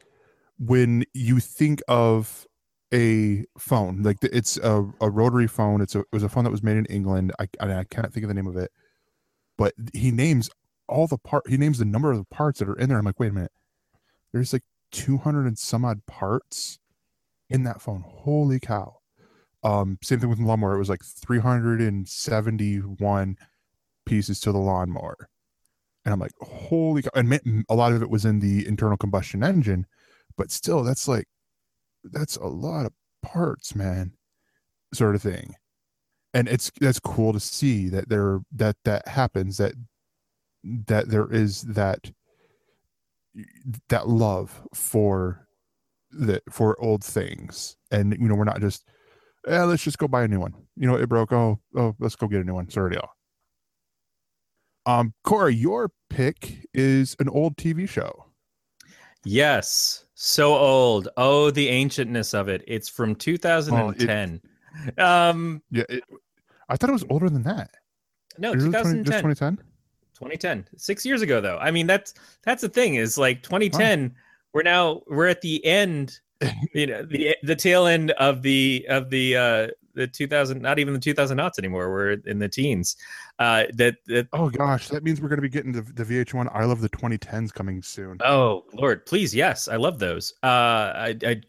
when you think of a phone, like it's a, a rotary phone, it's a it was a phone that was made in England. I I, can't think of the name of it, but he names all the part. He names the number of the parts that are in there. I'm like, wait a minute, there's like 200 and some odd parts in that phone. Holy cow! Um, same thing with the lawnmower. It was like 371 pieces to the lawnmower and I'm like, holy cow. And a lot of it was in the internal combustion engine, but still, that's like, that's a lot of parts, man, sort of thing. And it's that's cool to see that there that that happens that that there is that that love for that for old things, and you know we're not just, eh, let's just go buy a new one. You know, it broke. Oh, oh, let's go get a new one. Sorry, deal. Um, Corey, your pick is an old TV show. Yes, so old. Oh, the ancientness of it. It's from 2010. um, Yeah, it, I thought it was older than that. no, Is 20 2010. just 2010. 2010 six years ago though i mean that's that's the thing is like 2010 we're now we're at the end *laughs* you know the the tail end of the of the uh the 2000 not even the 2000 knots anymore we're in the teens uh that that Oh gosh, that means we're going to be getting the, the VH1 I love the 2010s coming soon. oh lord please yes i love those uh i i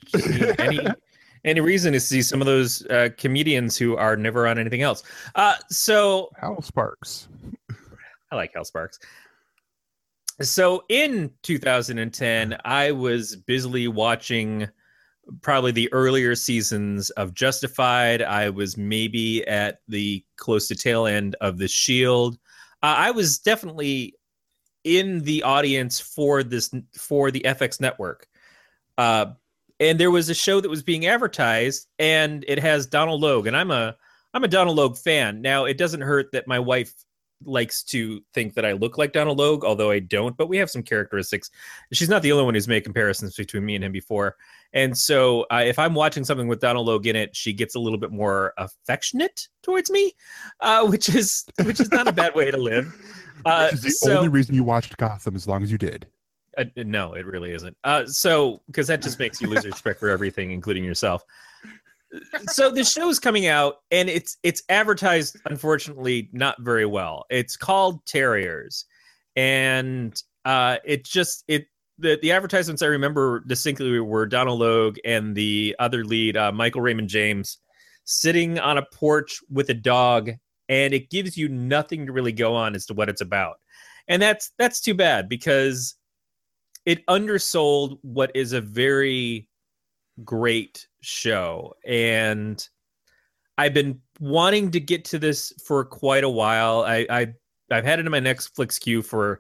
any *laughs* any reason to see some of those uh comedians who are never on anything else uh so Hal Sparks. *laughs* I like Hal Sparks. So in 2010, I was busily watching probably the earlier seasons of Justified. I was maybe at the close to tail end of The Shield. Uh, I was definitely in the audience for this for the FX network. Uh, and there was a show that was being advertised and it has Donal Logue and I'm a I'm a Donal Logue fan. Now it doesn't hurt that my wife likes to think that I look like Donal Logue, although I don't, but we have some characteristics. She's not the only one who's made comparisons between me and him before. And so uh, if I'm watching something with Donal Logue in it, she gets a little bit more affectionate towards me, uh, *laughs* which is which is not a bad way to live. Uh, *laughs* Which is the so, only reason you watched Gotham as long as you did. uh, no, it really isn't. Uh, so because that just makes you lose *laughs* respect for everything, including yourself. So the show's coming out, and it's it's advertised, unfortunately, not very well. It's called Terriers, and uh, it just it the the advertisements I remember distinctly were Donal Logue and the other lead, uh, Michael Raymond-James, sitting on a porch with a dog, and it gives you nothing to really go on as to what it's about, and that's that's too bad because it undersold what is a very great show. And i've been wanting to get to this for quite a while. I, I i've had it in my netflix queue for a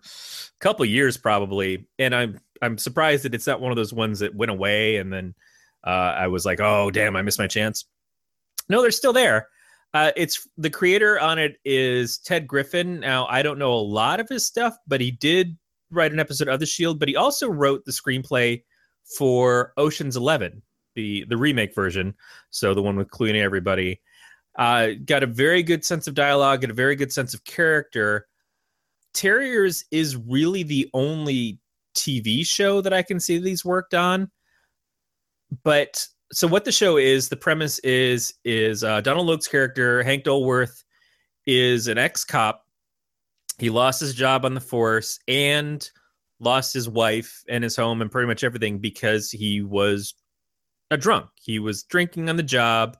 couple years probably. And i'm i'm surprised that it's not one of those ones that went away and then uh, i was like oh damn i missed my chance. No they're still there. Uh, it's the creator on it is ted griffin. Now i don't know a lot of his stuff but he did write an episode of the shield but he also wrote the screenplay for Ocean's Eleven, the the remake version, so the one with Clooney everybody. Uh, got a very good sense of dialogue and a very good sense of character. Terriers is really the only TV show that I can see these worked on. But so what the show is, the premise is is uh, Donal Logue's character Hank Dolworth is an ex cop. He lost his job on the force and lost his wife and his home and pretty much everything because he was a drunk. He was drinking on the job.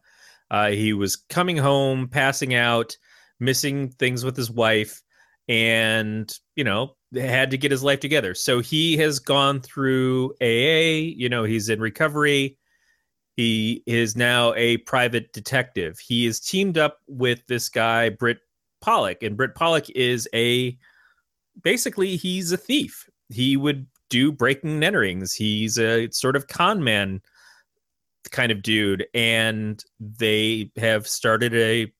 Uh, he was coming home, passing out, missing things with his wife, and you know had to get his life together. So he has gone through AA. You know he's in recovery. He is now a private detective. He is teamed up with this guy Britt Pollack, and Britt Pollack is a basically he's a thief he would do breaking and enterings. He's a sort of con man kind of dude, and they have started a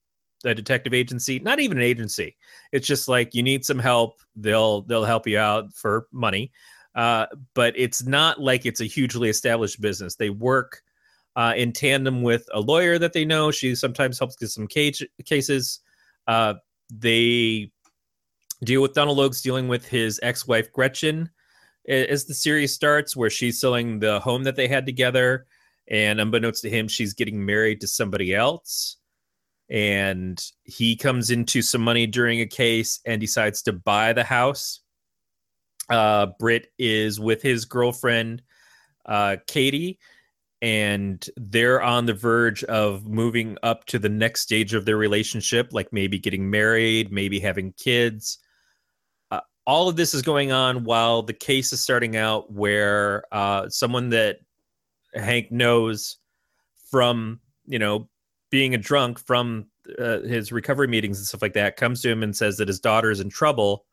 a detective agency. Not even an agency. It's just like you need some help. They'll they'll help you out for money, uh, but it's not like it's a hugely established business. They work uh, in tandem with a lawyer that they know. She sometimes helps get some cage cases. Uh, they deal with Donal Logue's dealing with his ex-wife Gretchen as the series starts, where she's selling the home that they had together, and unbeknownst to him, she's getting married to somebody else. And he comes into some money during a case and decides to buy the house. Uh, Britt is with his girlfriend, uh, Katie, and they're on the verge of moving up to the next stage of their relationship, like maybe getting married, maybe having kids all of this is going on while the case is starting out where uh, someone that hank knows from you know being a drunk from uh, his recovery meetings and stuff like that comes to him and says that his daughter is in trouble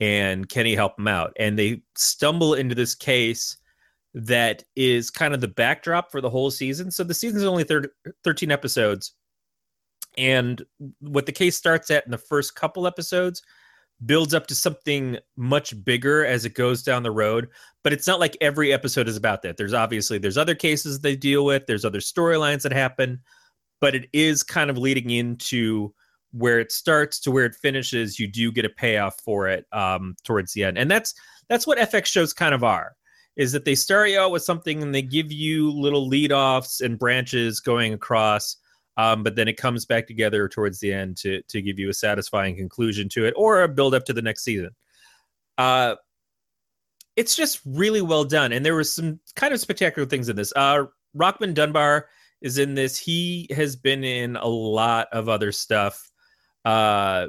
and can he help him out and they stumble into this case that is kind of the backdrop for the whole season. So the season's only thir- 13 episodes. And what the case starts at in the first couple episodes builds up to something much bigger as it goes down the road but it's not like every episode is about that. There's obviously there's other cases they deal with there's other storylines that happen but it is kind of leading into where it starts to where it finishes you do get a payoff for it um, towards the end. And that's that's what fx shows kind of are is that they start you out with something and they give you little lead offs and branches going across um, but then it comes back together towards the end to to give you a satisfying conclusion to it or a build up to the next season. Uh, it's just really well done, and there was some kind of spectacular things in this. Uh, Rockmond Dunbar is in this. He has been in a lot of other stuff. Uh,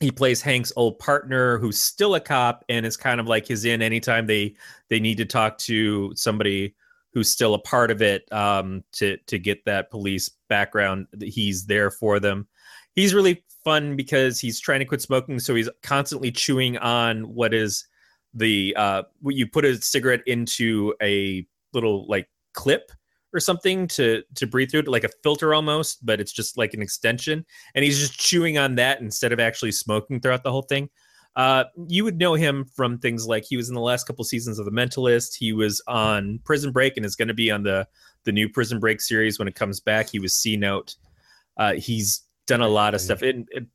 he plays Hank's old partner, who's still a cop, and is kind of like his in anytime they they need to talk to somebody who's still a part of it um, to to get that police background. He's there for them. He's really fun because he's trying to quit smoking, so he's constantly chewing on what is the uh, you put a cigarette into a little like clip or something to to breathe through it like a filter almost but it's just like an extension and he's just chewing on that instead of actually smoking throughout the whole thing uh, you would know him from things like he was in the last couple seasons of The Mentalist. He was on Prison Break and is going to be on the the new Prison Break series when it comes back. He was C Note. Uh, he's done a lot of stuff in, in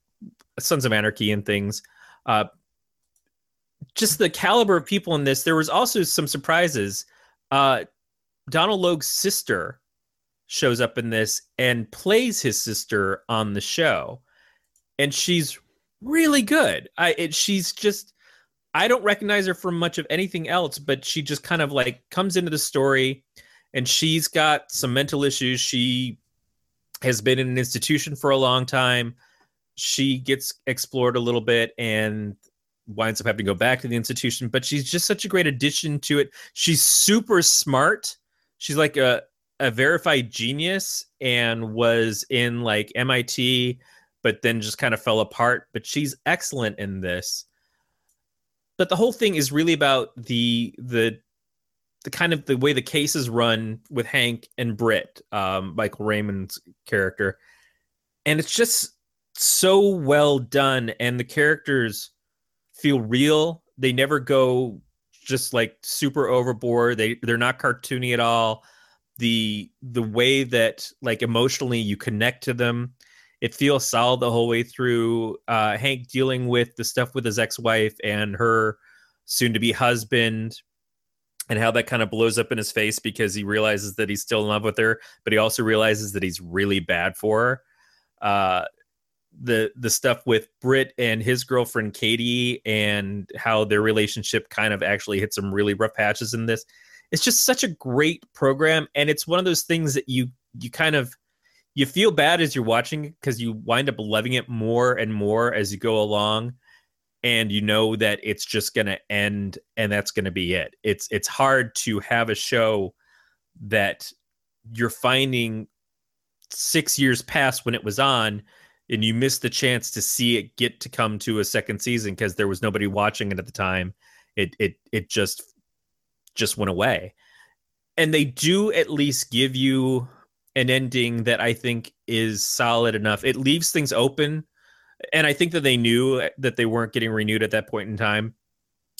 Sons of Anarchy and things. Uh, just the caliber of people in this. There was also some surprises. Uh, Donal Logue's sister shows up in this and plays his sister on the show, and she's really good. I it, she's just I don't recognize her from much of anything else, but she just kind of like comes into the story and she's got some mental issues. She has been in an institution for a long time. She gets explored a little bit and winds up having to go back to the institution, but she's just such a great addition to it. She's super smart. She's like a a verified genius and was in like MIT but then just kind of fell apart. But she's excellent in this. But the whole thing is really about the the the kind of the way the case is run with Hank and Britt, um, Michael Raymond's character, and it's just so well done, and the characters feel real. They never go just like super overboard. They they're not cartoony at all. The the way that like emotionally you connect to them it feels solid the whole way through. Uh, Hank dealing with the stuff with his ex-wife and her soon-to-be husband, and how that kind of blows up in his face because he realizes that he's still in love with her, but he also realizes that he's really bad for her. Uh, the the stuff with Britt and his girlfriend Katie and how their relationship kind of actually hit some really rough patches in this. It's just such a great program, and it's one of those things that you you kind of you feel bad as you're watching because you wind up loving it more and more as you go along and you know that it's just going to end and that's going to be it. It's it's hard to have a show that you're finding 6 years past when it was on and you miss the chance to see it get to come to a second season because there was nobody watching it at the time. It it it just just went away. And they do at least give you an ending that I think is solid enough. It leaves things open, and I think that they knew that they weren't getting renewed at that point in time.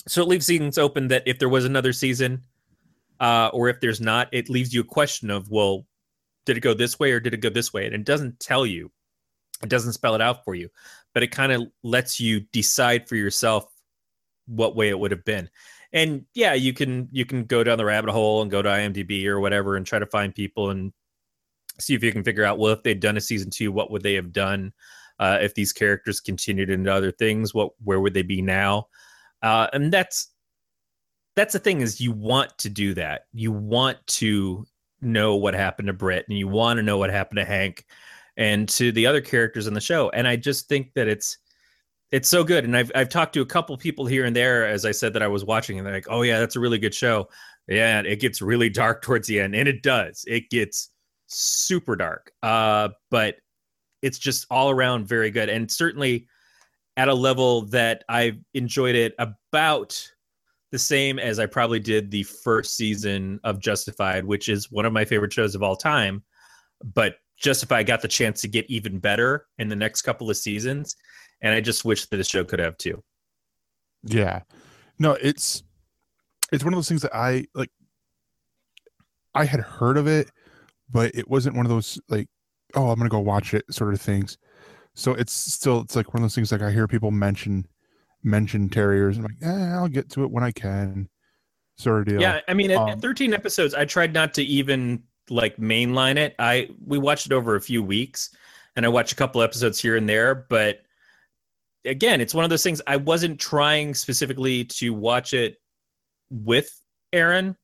So it leaves things open that if there was another season, uh, or if there's not, it leaves you a question of, well, did it go this way or did it go this way? And it doesn't tell you, it doesn't spell it out for you, but it kind of lets you decide for yourself what way it would have been. And yeah, you can you can go down the rabbit hole and go to IMDb or whatever and try to find people and see if you can figure out well if they'd done a season two what would they have done uh, if these characters continued into other things what where would they be now? Uh, and that's that's the thing is you want to do that. You want to know what happened to Britt and you want to know what happened to Hank and to the other characters in the show. And I just think that it's it's so good. And I've I've talked to a couple people here and there as I said that I was watching and they're like oh yeah that's a really good show. Yeah it gets really dark towards the end and it does. It gets super dark. Uh, but it's just all around very good, and certainly at a level that I've enjoyed it about the same as I probably did the first season of Justified, which is one of my favorite shows of all time. But Justified got the chance to get even better in the next couple of seasons, and I just wish that the show could have too. Yeah. No, it's it's one of those things that I like I had heard of it, but it wasn't one of those like, oh, I'm gonna go watch it sort of things. So it's still it's like one of those things like I hear people mention mention terriers and I'm like, eh, I'll get to it when I can. Sort of deal. Yeah, I mean, at, Um, at 13 episodes, I tried not to even like mainline it. I we watched it over a few weeks, and I watched a couple episodes here and there. But again, it's one of those things. I wasn't trying specifically to watch it with Aaron,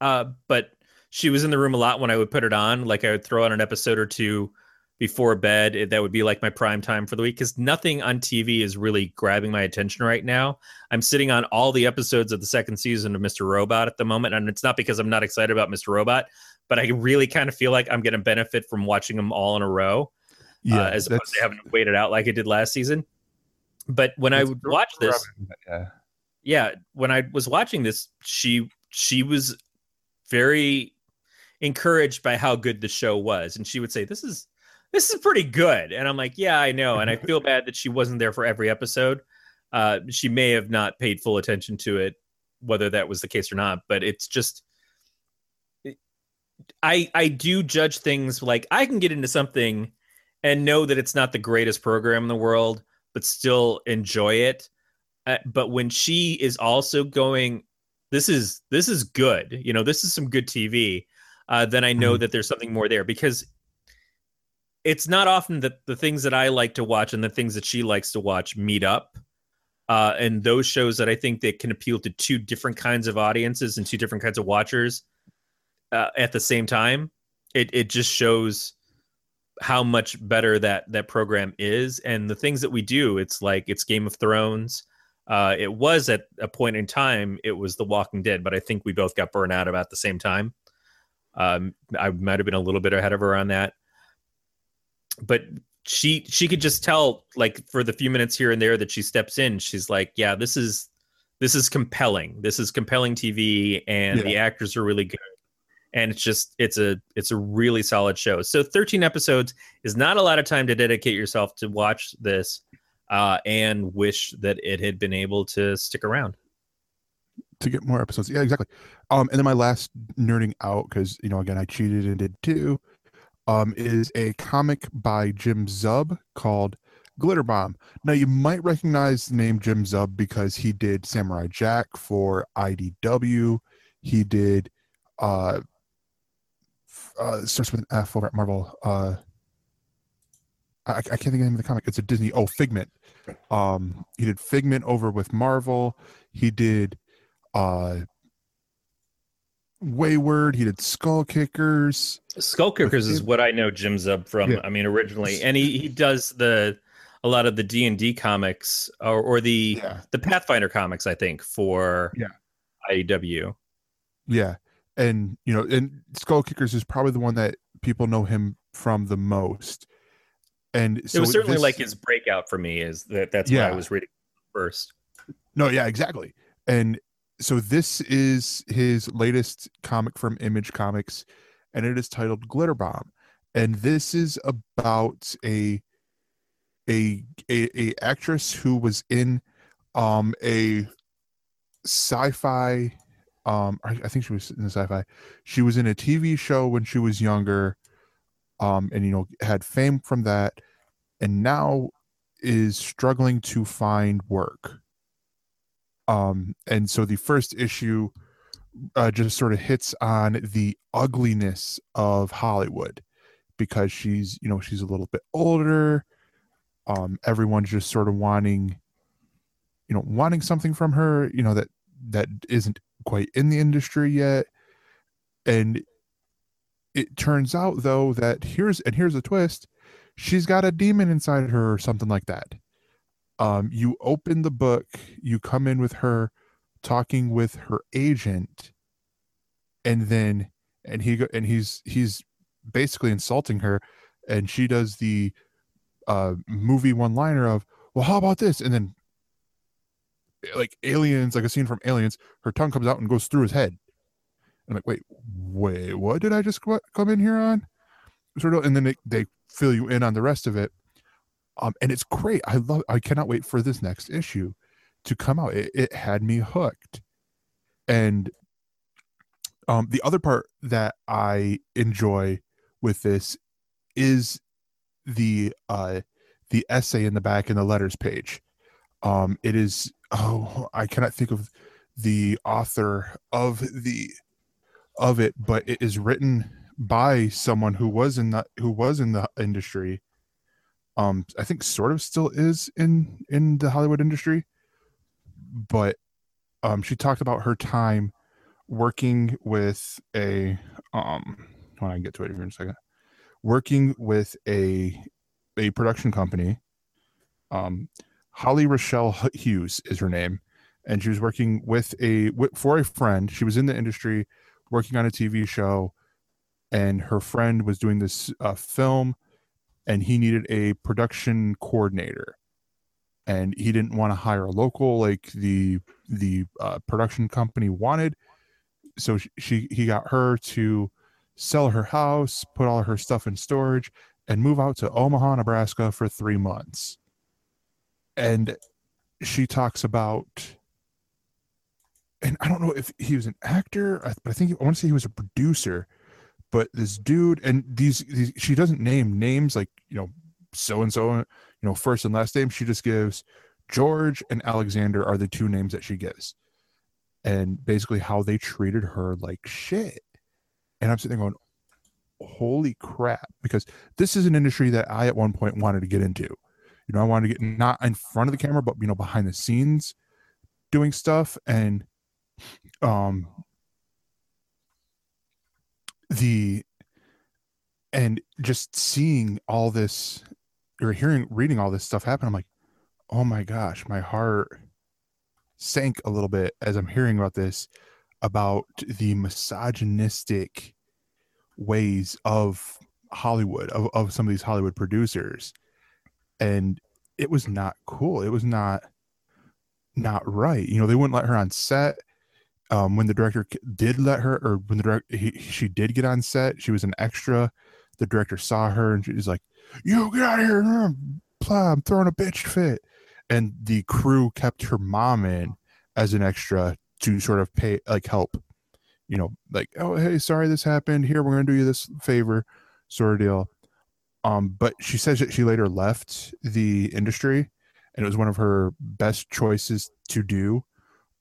uh, but she was in the room a lot when I would put it on. Like I would throw on an episode or two before bed. It- That would be like my prime time for the week because nothing on TV is really grabbing my attention right now. I'm sitting on all the episodes of the second season of Mr. Robot at the moment, and it's not because I'm not excited about Mr. Robot, but I really kind of feel like I'm going to benefit from watching them all in a row, yeah, uh, as opposed to having to wait it out like I did last season. But when I would watch this, Yeah. yeah when i was watching this she she was very encouraged by how good the show was. And she would say this is this is pretty good. And i'm like yeah i know. And i feel bad that she wasn't there for every episode. Uh she may have not paid full attention to it whether that was the case or not but it's just i i do judge things like i can get into something and know that it's not the greatest program in the world but still enjoy it. Uh, but when she is also going this is this is good. You know this is some good tv uh, then i know Mhm. that there's something more there because it's not often that the things that i like to watch and the things that she likes to watch meet up uh, and those shows that i think that can appeal to two different kinds of audiences and two different kinds of watchers uh, at the same time it, it just shows how much better that that program is. And the things that we do it's like it's game of thrones. Uh, it was at a point in time it was the walking dead but i think we both got burned out about the same time um, i might have been a little bit ahead of her on that. But she she could just tell like for the few minutes here and there that she steps in she's like yeah this is this is compelling. This is compelling tv and Yeah. the actors are really good. And it's just it's a it's a really solid show. So 13 episodes is not a lot of time to dedicate yourself to watch this uh, and wish that it had been able to stick around to get more episodes. Yeah, exactly. Um, and then my last nerding out because you know again I cheated and did too. Um, is a comic by Jim Zub called Glitterbomb. Now you might recognize the name Jim Zub because he did Samurai Jack for IDW. He did uh, uh starts with an F over at Marvel. Uh, I, I can't think of the name of the comic. It's a Disney. Oh, Figment. Um, he did Figment over with Marvel. He did uh Wayward. He did Skull Kickers. skull kickers is what i know jim zub from Yeah. i mean originally and he, he does the a lot of the d&d comics or, or the Yeah, the pathfinder comics i think for Yeah. IDW. yeah, and you know, and Skull Kickers is probably the one that people know him from the most. And so it was certainly this- like his breakout for me is that that's what Yeah. i was reading first No, yeah, exactly. And so this is his latest comic from Image Comics, and it is titled Glitterbomb. And this is about a a a, a actress who was in um a sci-fi um I, I think she was in a sci-fi. She was in a TV show when she was younger, um, and you know, had fame from that, and now is struggling to find work um and so the first issue uh, just sort of hits on the ugliness of hollywood because she's you know she's a little bit older. Um everyone's just sort of wanting you know wanting something from her you know that that isn't quite in the industry yet. And it turns out though that here's and here's a twist she's got a demon inside her or something like that um, you open the book, you come in with her talking with her agent, and then and he go, and he's he's basically insulting her, and she does the uh, movie one liner of, "Well, how about this?" and then like aliens, like a scene from Aliens, her tongue comes out and goes through his head. I'm like, wait, wait, what did I just come in here on? Sort of, and then they, they fill you in on the rest of it. Um, and it's great. I love. I cannot wait for this next issue to come out. It, it had me hooked. And um, the other part that I enjoy with this is the uh, the essay in the back in the letters page. Um, it is oh I cannot think of the author of the of it, but it is written by someone who was in the who was in the industry. Um, I think sort of still is in in the Hollywood industry, but um, she talked about her time working with a um. When I get to it here in a second, working with a a production company. Um, Holly Raychelle Hughes is her name, and she was working with a for a friend. She was in the industry, working on a TV show, and her friend was doing this uh, film, and he needed a production coordinator, and he didn't want to hire a local like the the uh, production company wanted. So she, she he got her to sell her house, put all her stuff in storage, and move out to Omaha, Nebraska for three months. And she talks about, and I don't know if he was an actor, but I think I want to say he was a producer. But this dude, and these, these she doesn't name names like you know so and so, you know first and last name. She just gives George and Alexander are the two names that she gives, and basically how they treated her like shit. And I'm sitting there going, holy crap because this is an industry that i at one point wanted to get into you know i wanted to get not in front of the camera but you know behind the scenes doing stuff and um the and just seeing all this or hearing reading all this stuff happen i'm like oh my gosh my heart sank a little bit as i'm hearing about this about the misogynistic ways of Hollywood, of, of some of these Hollywood producers. And it was not cool. It was not not right. You know, they wouldn't let her on set. Um, when the director did let her, or when the director he, she did get on set, she was an extra. The director saw her and she's like, "You get out of here! I'm, I'm throwing a bitch fit." And the crew kept her mom in as an extra to sort of pay, like, help you know, like, oh, hey, sorry this happened. Here, we're to do you this favor, sort of deal. Um, but she says that she later left the industry and it was one of her best choices to do.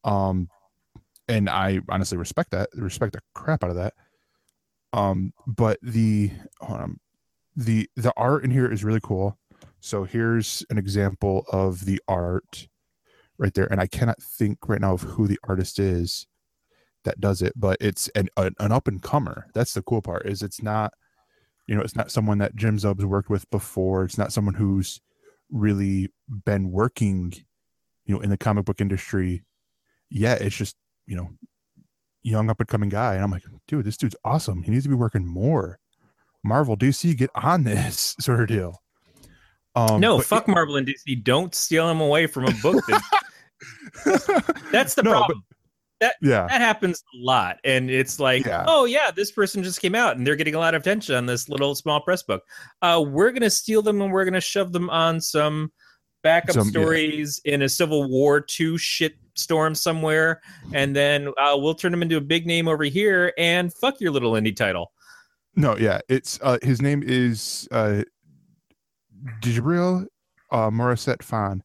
Um, and I honestly respect that, respect the crap out of that. Um, but the, um, the, the art in here is really cool. So here's an example of the art right there. And I cannot think right now of who the artist is that does it, but it's an an, an up and comer. That's the cool part. Is it's not, you know, it's not someone that Jim Zub's worked with before. It's not someone who's really been working, you know, in the comic book industry yet. It's just you know, young up and coming guy, and I'm like, dude, this dude's awesome. He needs to be working more. Marvel, DC, get on *laughs* this sort of deal. Um, no, fuck Marvel and DC. Don't steal him away from a book. That, *laughs* that's the no, problem. But, that yeah that happens a lot and it's like yeah. oh yeah this person just came out and they're getting a lot of attention on this little small press book uh we're gonna steal them and we're gonna shove them on some backup some, stories yeah. in a civil war 2 shit storm somewhere and then uh, we'll turn him into a big name over here and fuck your little indie title no yeah it's uh his name is uh Djibril uh Morissette-Phan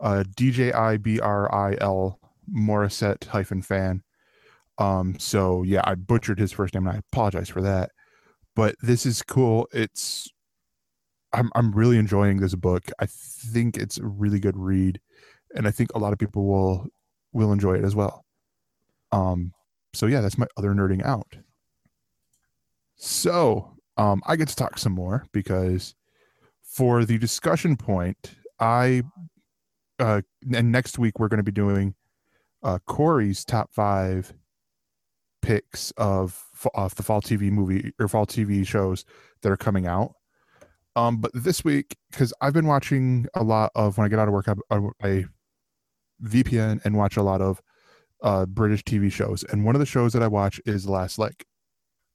uh D J I B R I L Morissette hyphen fan. Um, so yeah, I butchered his first name and I apologize for that. But this is cool. It's I'm I'm really enjoying this book. I think it's a really good read, and I think a lot of people will will enjoy it as well. Um, so yeah, that's my other nerding out. So um, I get to talk some more because for the discussion point, I uh, and next week we're going to be doing uh, Corey's top five picks of of the fall TV movie or fall TV shows that are coming out. Um, but this week, because I've been watching a lot of when I get out of work, I, I VPN and watch a lot of uh, British TV shows. And one of the shows that I watch is Last Leg,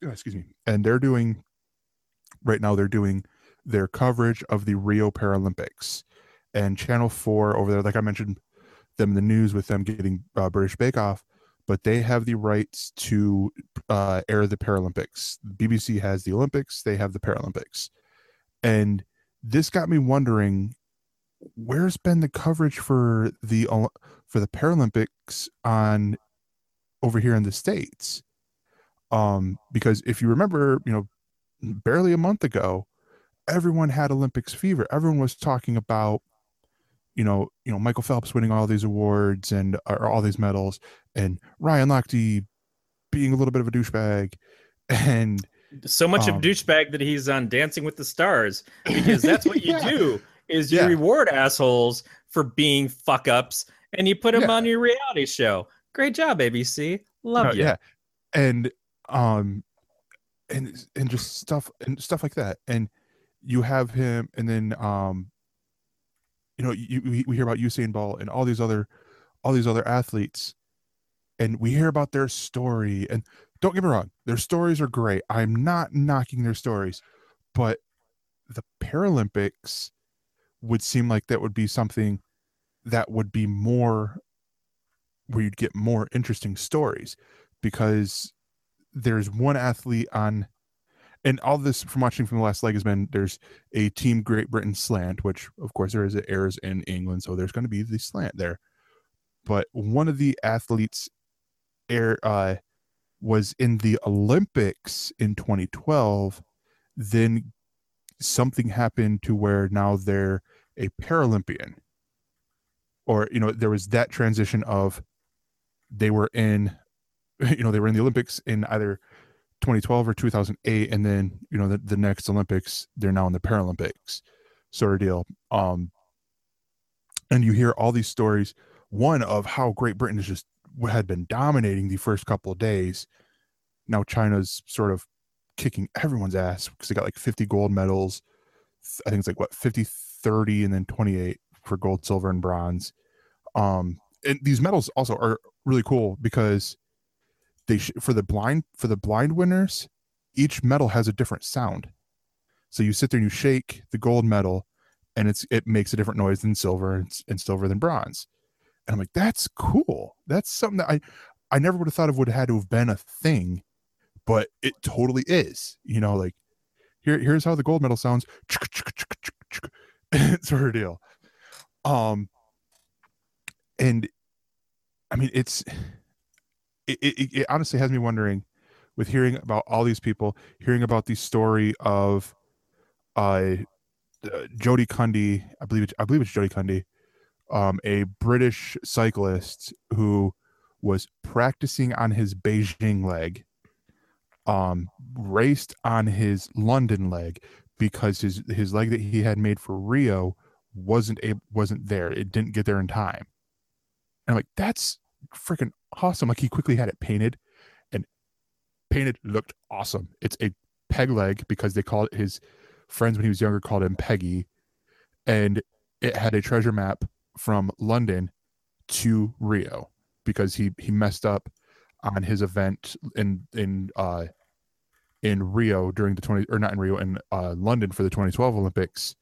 Oh, excuse me. And they're doing right now. They're doing their coverage of the Rio Paralympics, and Channel Four over there, like I mentioned, them in the news with them getting uh, British Bake Off, but they have the rights to uh, air the Paralympics. BBC has the Olympics, they have the Paralympics, and this got me wondering where's been the coverage for the for the Paralympics on over here in the states? Um because if you remember you know barely a month ago everyone had olympics fever. Everyone was talking about you know you know michael phelps winning all these awards and or all these medals and ryan lochte being a little bit of a douchebag. And So much Um, of douchebag that he's on Dancing with the Stars because that's what you *laughs* Yeah. do is you Yeah. reward assholes for being fuck ups and you put them Yeah. on your reality show. Great job, ABC. Love Uh, you. yeah and um and and just stuff and stuff like that and you have him and then um you know you, we, we hear about Usain Bolt and all these other all these other athletes and we hear about their story and don't get me wrong their stories are great. I'm not knocking their stories but the paralympics would seem like that would be something that would be more where you'd get more interesting stories because there's one athlete on and all this from watching from the last leg has been there's a team great britain slant which of course there is it airs in england so there's going to be the slant there. But one of the athletes air uh was in the olympics in 2012 then something happened to where now they're a paralympian. Or you know there was that transition of they were in *laughs* you know they were in the olympics in either 2012 or 2008 and then you know the, the next olympics they're now in the paralympics sort of deal. Um and you hear all these stories one of how great britain is just had been dominating the first couple of days. Now china's sort of kicking everyone's ass because they got like 50 gold medals. I think it's like what 50 30 and then 28 for gold silver and bronze. Um and these medals also are really cool because they sh- for the blind for the blind winners each medal has a different sound. So you sit there and you shake the gold medal and it's it makes a different noise than silver and, and silver than bronze and i'm like that's cool. That's something that i i never would have thought of would have had to have been a thing but it totally is you know like here here's how the gold medal sounds. *laughs* Sort of deal. Um and i mean it's it, it, it honestly has me wondering with hearing about all these people hearing about the story of uh, jody cundy i believe it, i believe it's jody cundy um a british cyclist who was practicing on his beijing leg um raced on his london leg because his his leg that he had made for rio wasn't able wasn't there. It didn't get there in time. And i'm like that's freaking awesome. Like he quickly had it painted and painted looked awesome. It's a peg leg because they called his friends when he was younger called him peggy and it had a treasure map from london to rio because he he messed up on his event in in uh in rio during the 20 or not in rio in uh london for the 2012 olympics.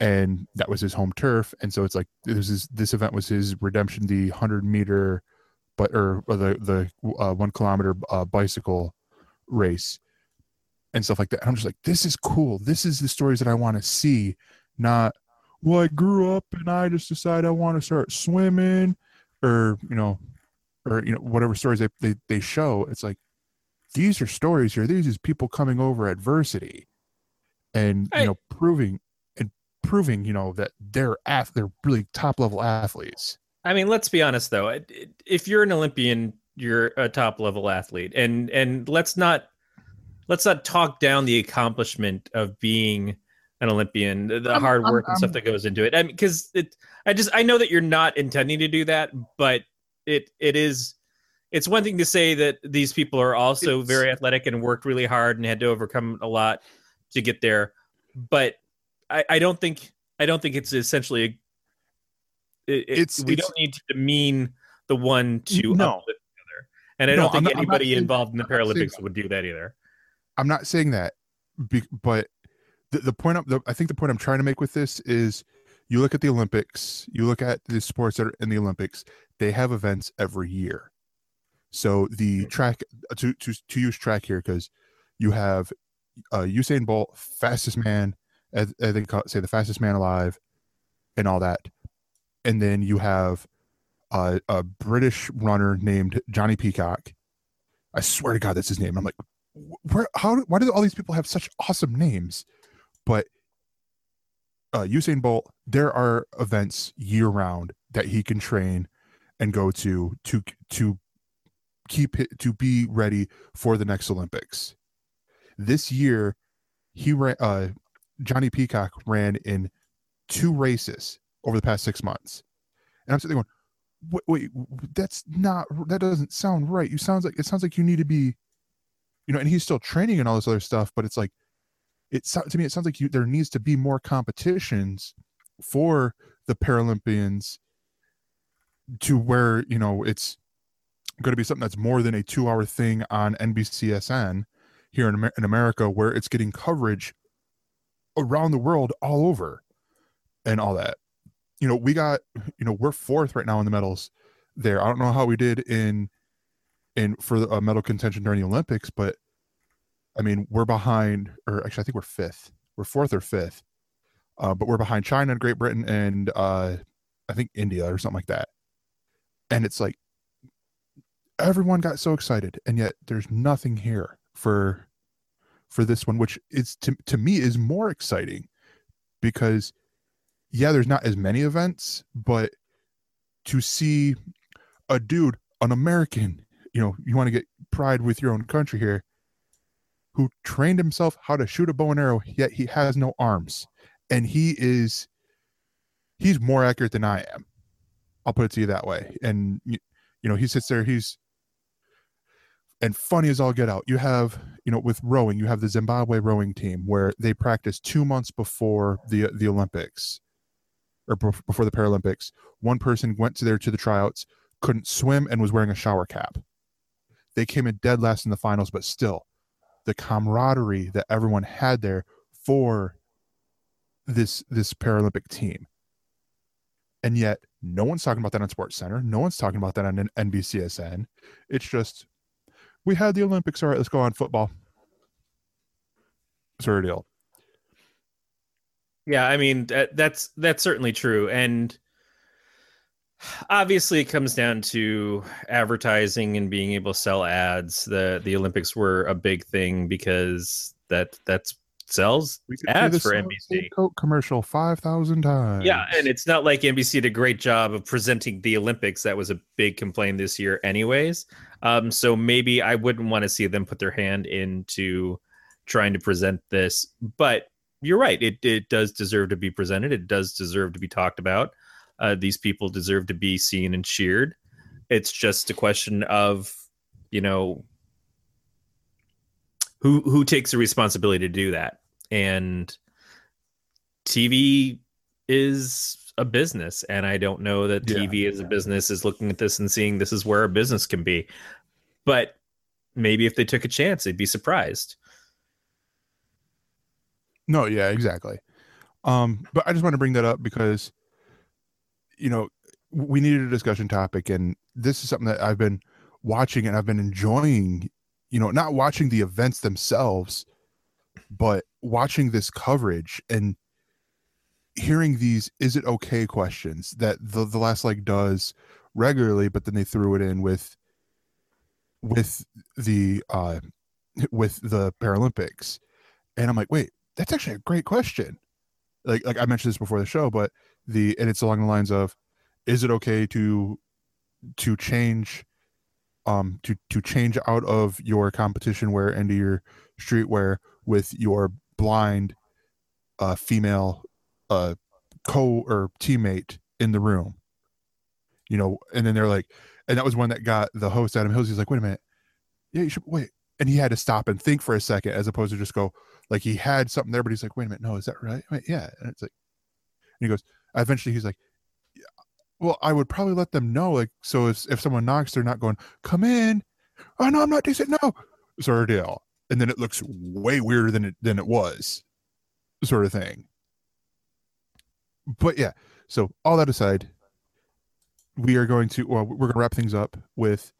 And that was his home turf. And so it's like this is this event was his redemption the 100 meter but or, or the the uh, one kilometer uh, bicycle race and stuff like that. And i'm just like this is cool. This is the stories that i want to see not well i grew up and i just decided i want to start swimming or you know or you know whatever stories they, they they show. It's like these are stories here. These is people coming over adversity and I- you know proving and proving you know that they're ath- they're really top level athletes. I mean, let's be honest though. If you're an Olympian, you're a top level athlete, and and let's not let's not talk down the accomplishment of being an Olympian, the the I'm- hard I'm- work and stuff that goes into it. I mean, because it, I just I know that you're not intending to do that, but it it is. It's one thing to say that these people are also It's- very athletic and worked really hard and had to overcome a lot to get there, but I, I don't think I don't think it's essentially A, it- It's- we it's- don't need to demean the one to No. uplift the other. And I No, don't think I'm not- not anybody saying- involved in the I'm not saying Paralympics would do that either. I'm not saying that, be, but the, the point I'm, the, I think the point I'm trying to make with this is you look at the Olympics, you look at the sports that are in the Olympics, they have events every year. So the track to to to use track here because you have uh, Usain Bolt, fastest man, as, as they call it, say the fastest man alive, and all that, and then you have uh, a British runner named Jonnie Peacock. I swear to God, that's his name. I'm like, where? How? Why do all these people have such awesome names? But uh, Usain Bolt, there are events year round that he can train and go to to to keep it to be ready for the next Olympics. This year, he ran. Uh, Jonnie Peacock ran in two races over the past six months, and I'm sitting there going, wait, wait, that's not. That doesn't sound right. You sounds like it sounds like you need to be, you know. And he's still training and all this other stuff, but it's like, it to me it sounds like you there needs to be more competitions for the Paralympians to where you know it's going to be something that's more than a two hour thing on NBCSN here in, Amer- in America, where it's getting coverage around the world all over and all that. You know, we got, you know, we're fourth right now in the medals there. I don't know how we did in, in for uh, medal contention during the Olympics, but I mean, we're behind, or actually, I think we're fifth. We're fourth or fifth, uh, but we're behind China and Great Britain and uh, I think India or something like that. And it's like everyone got so excited, and yet there's nothing here for for this one, which is to to me is more exciting because yeah, there's not as many events, but to see a dude, an American, you know, you want to get pride with your own country here, who trained himself how to shoot a bow and arrow, yet he has no arms. And he is he's more accurate than I am. I'll put it to you that way. And you, know, he sits there, he's and funny as all get out. You have, you know, with rowing, you have the Zimbabwe rowing team where they practice two months before the the Olympics or before the Paralympics. One person went to there to the tryouts, couldn't swim, and was wearing a shower cap. They came in dead last in the finals, but still, the camaraderie that everyone had there for this this Paralympic team. And yet, no one's talking about that on Sports Center. No one's talking about that on NBCSN. It's just we had the Olympics. All right, let's go on football. Sort of deal. Yeah, I mean that's that's certainly true, and obviously it comes down to advertising and being able to sell ads. the The Olympics were a big thing because that that's sells We could see ads for NBC. Coke commercial five thousand times. Yeah, and it's not like NBC did a great job of presenting the Olympics. That was a big complaint this year, anyways. Um, so maybe I wouldn't want to see them put their hand into trying to present this. But you're right; it it does deserve to be presented. It does deserve to be talked about. Uh, these people deserve to be seen and cheered. It's just a question of, you know, who who takes the responsibility to do that, and TV is a business and i don't know that Yeah. tv as a business is looking at this and seeing this is where a business can be but maybe if they took a chance they'd be surprised No, yeah, exactly. Um, but I just want to bring that up because, you know, we needed a discussion topic, and this is something that I've been watching and I've been enjoying. You know, not watching the events themselves, but watching this coverage and hearing these "is it okay" questions that the the last leg does regularly, but then they threw it in with with the uh with the Paralympics, and I'm like, wait, that's actually a great question. Like like I mentioned this before the show, but the and it's along the lines of, is it okay to to change um to to change out of your competition wear into your streetwear with your blind uh female uh co or teammate in the room? You know and then they're like and that was one that got the host adam hills he's like wait a minute. Yeah you should wait. And he had to stop and think for a second as opposed to just go like he had something there but he's like wait a minute. No is that right? Wait, yeah. And it's like and he goes eventually he's like Well, I would probably let them know, like, so if if someone knocks, they're not going, "Come in." Oh no, I'm not decent. No, sort of deal. And then it looks way weirder than it than it was, sort of thing. But yeah, so all that aside, we are going to well, we're going to wrap things up with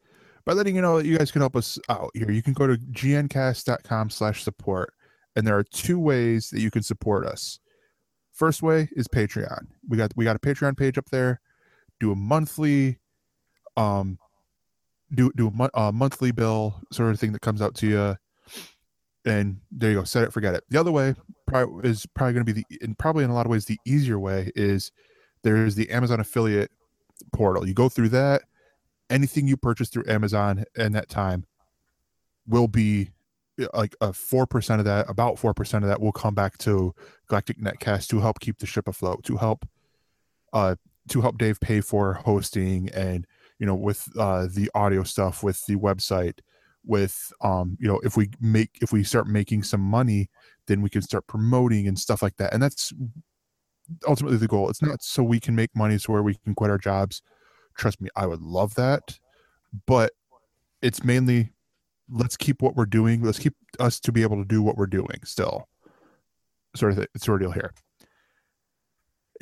by letting you know that you guys can help us out here. You can go to gncast.com slash support, and there are two ways that you can support us. First way is Patreon. We got we got a Patreon page up there. Do a monthly, um, do do a mo- uh, monthly bill sort of thing that comes out to you, and there you go. Set it, forget it. The other way probably is probably going to be the and probably in a lot of ways the easier way is there's the Amazon affiliate portal. You go through that. Anything you purchase through Amazon in that time will be like a four percent of that, about four percent of that will come back to Galactic Netcast to help keep the ship afloat, to help uh to help Dave pay for hosting and you know with uh the audio stuff with the website with um you know if we make if we start making some money then we can start promoting and stuff like that and that's ultimately the goal. It's not so we can make money so where we can quit our jobs. Trust me i would love that but it's mainly let's keep what we're doing. Let's keep us to be able to do what we're doing still. Sort of th- sort of deal here.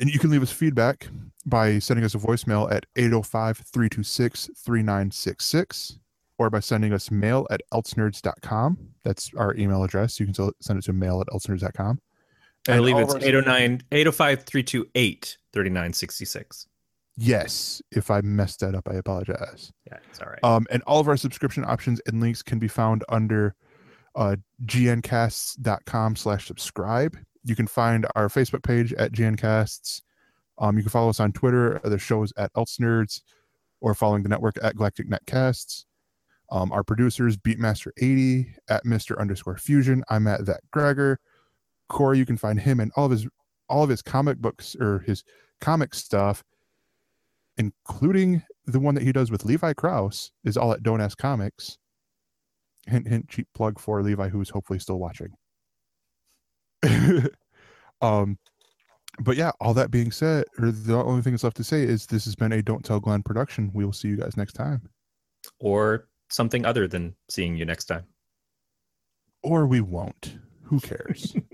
And you can leave us feedback by sending us a voicemail at 805-326-3966 or by sending us mail at elsenerds.com that's our email address. You can still send it to mail at elsenerds.com I believe it's of 809 805 328 3966. Yes if i messed that up i apologize Yeah, it's all right. Um, and all of our subscription options and links can be found under uh, gncasts.com slash subscribe. You can find our Facebook page at gncasts. Um, you can follow us on Twitter. The show is at elsenerds or following the network at Galactic Netcasts. Um, our producers, Beatmaster80 at Mr. underscore Fusion. I'm at that Gregor. Corey, you can find him and all of his all of his comic books or his comic stuff, including the one that he does with Levi Krause, is all at Don't Ask Comics. Hint, hint, cheap plug for Levi, who's hopefully still watching. *laughs* um, but yeah, all that being said, or the only thing that's left to say is this has been a Don't Tell Glenn production. We will see you guys next time, or something other than seeing you next time. or we won't. Who cares? *laughs*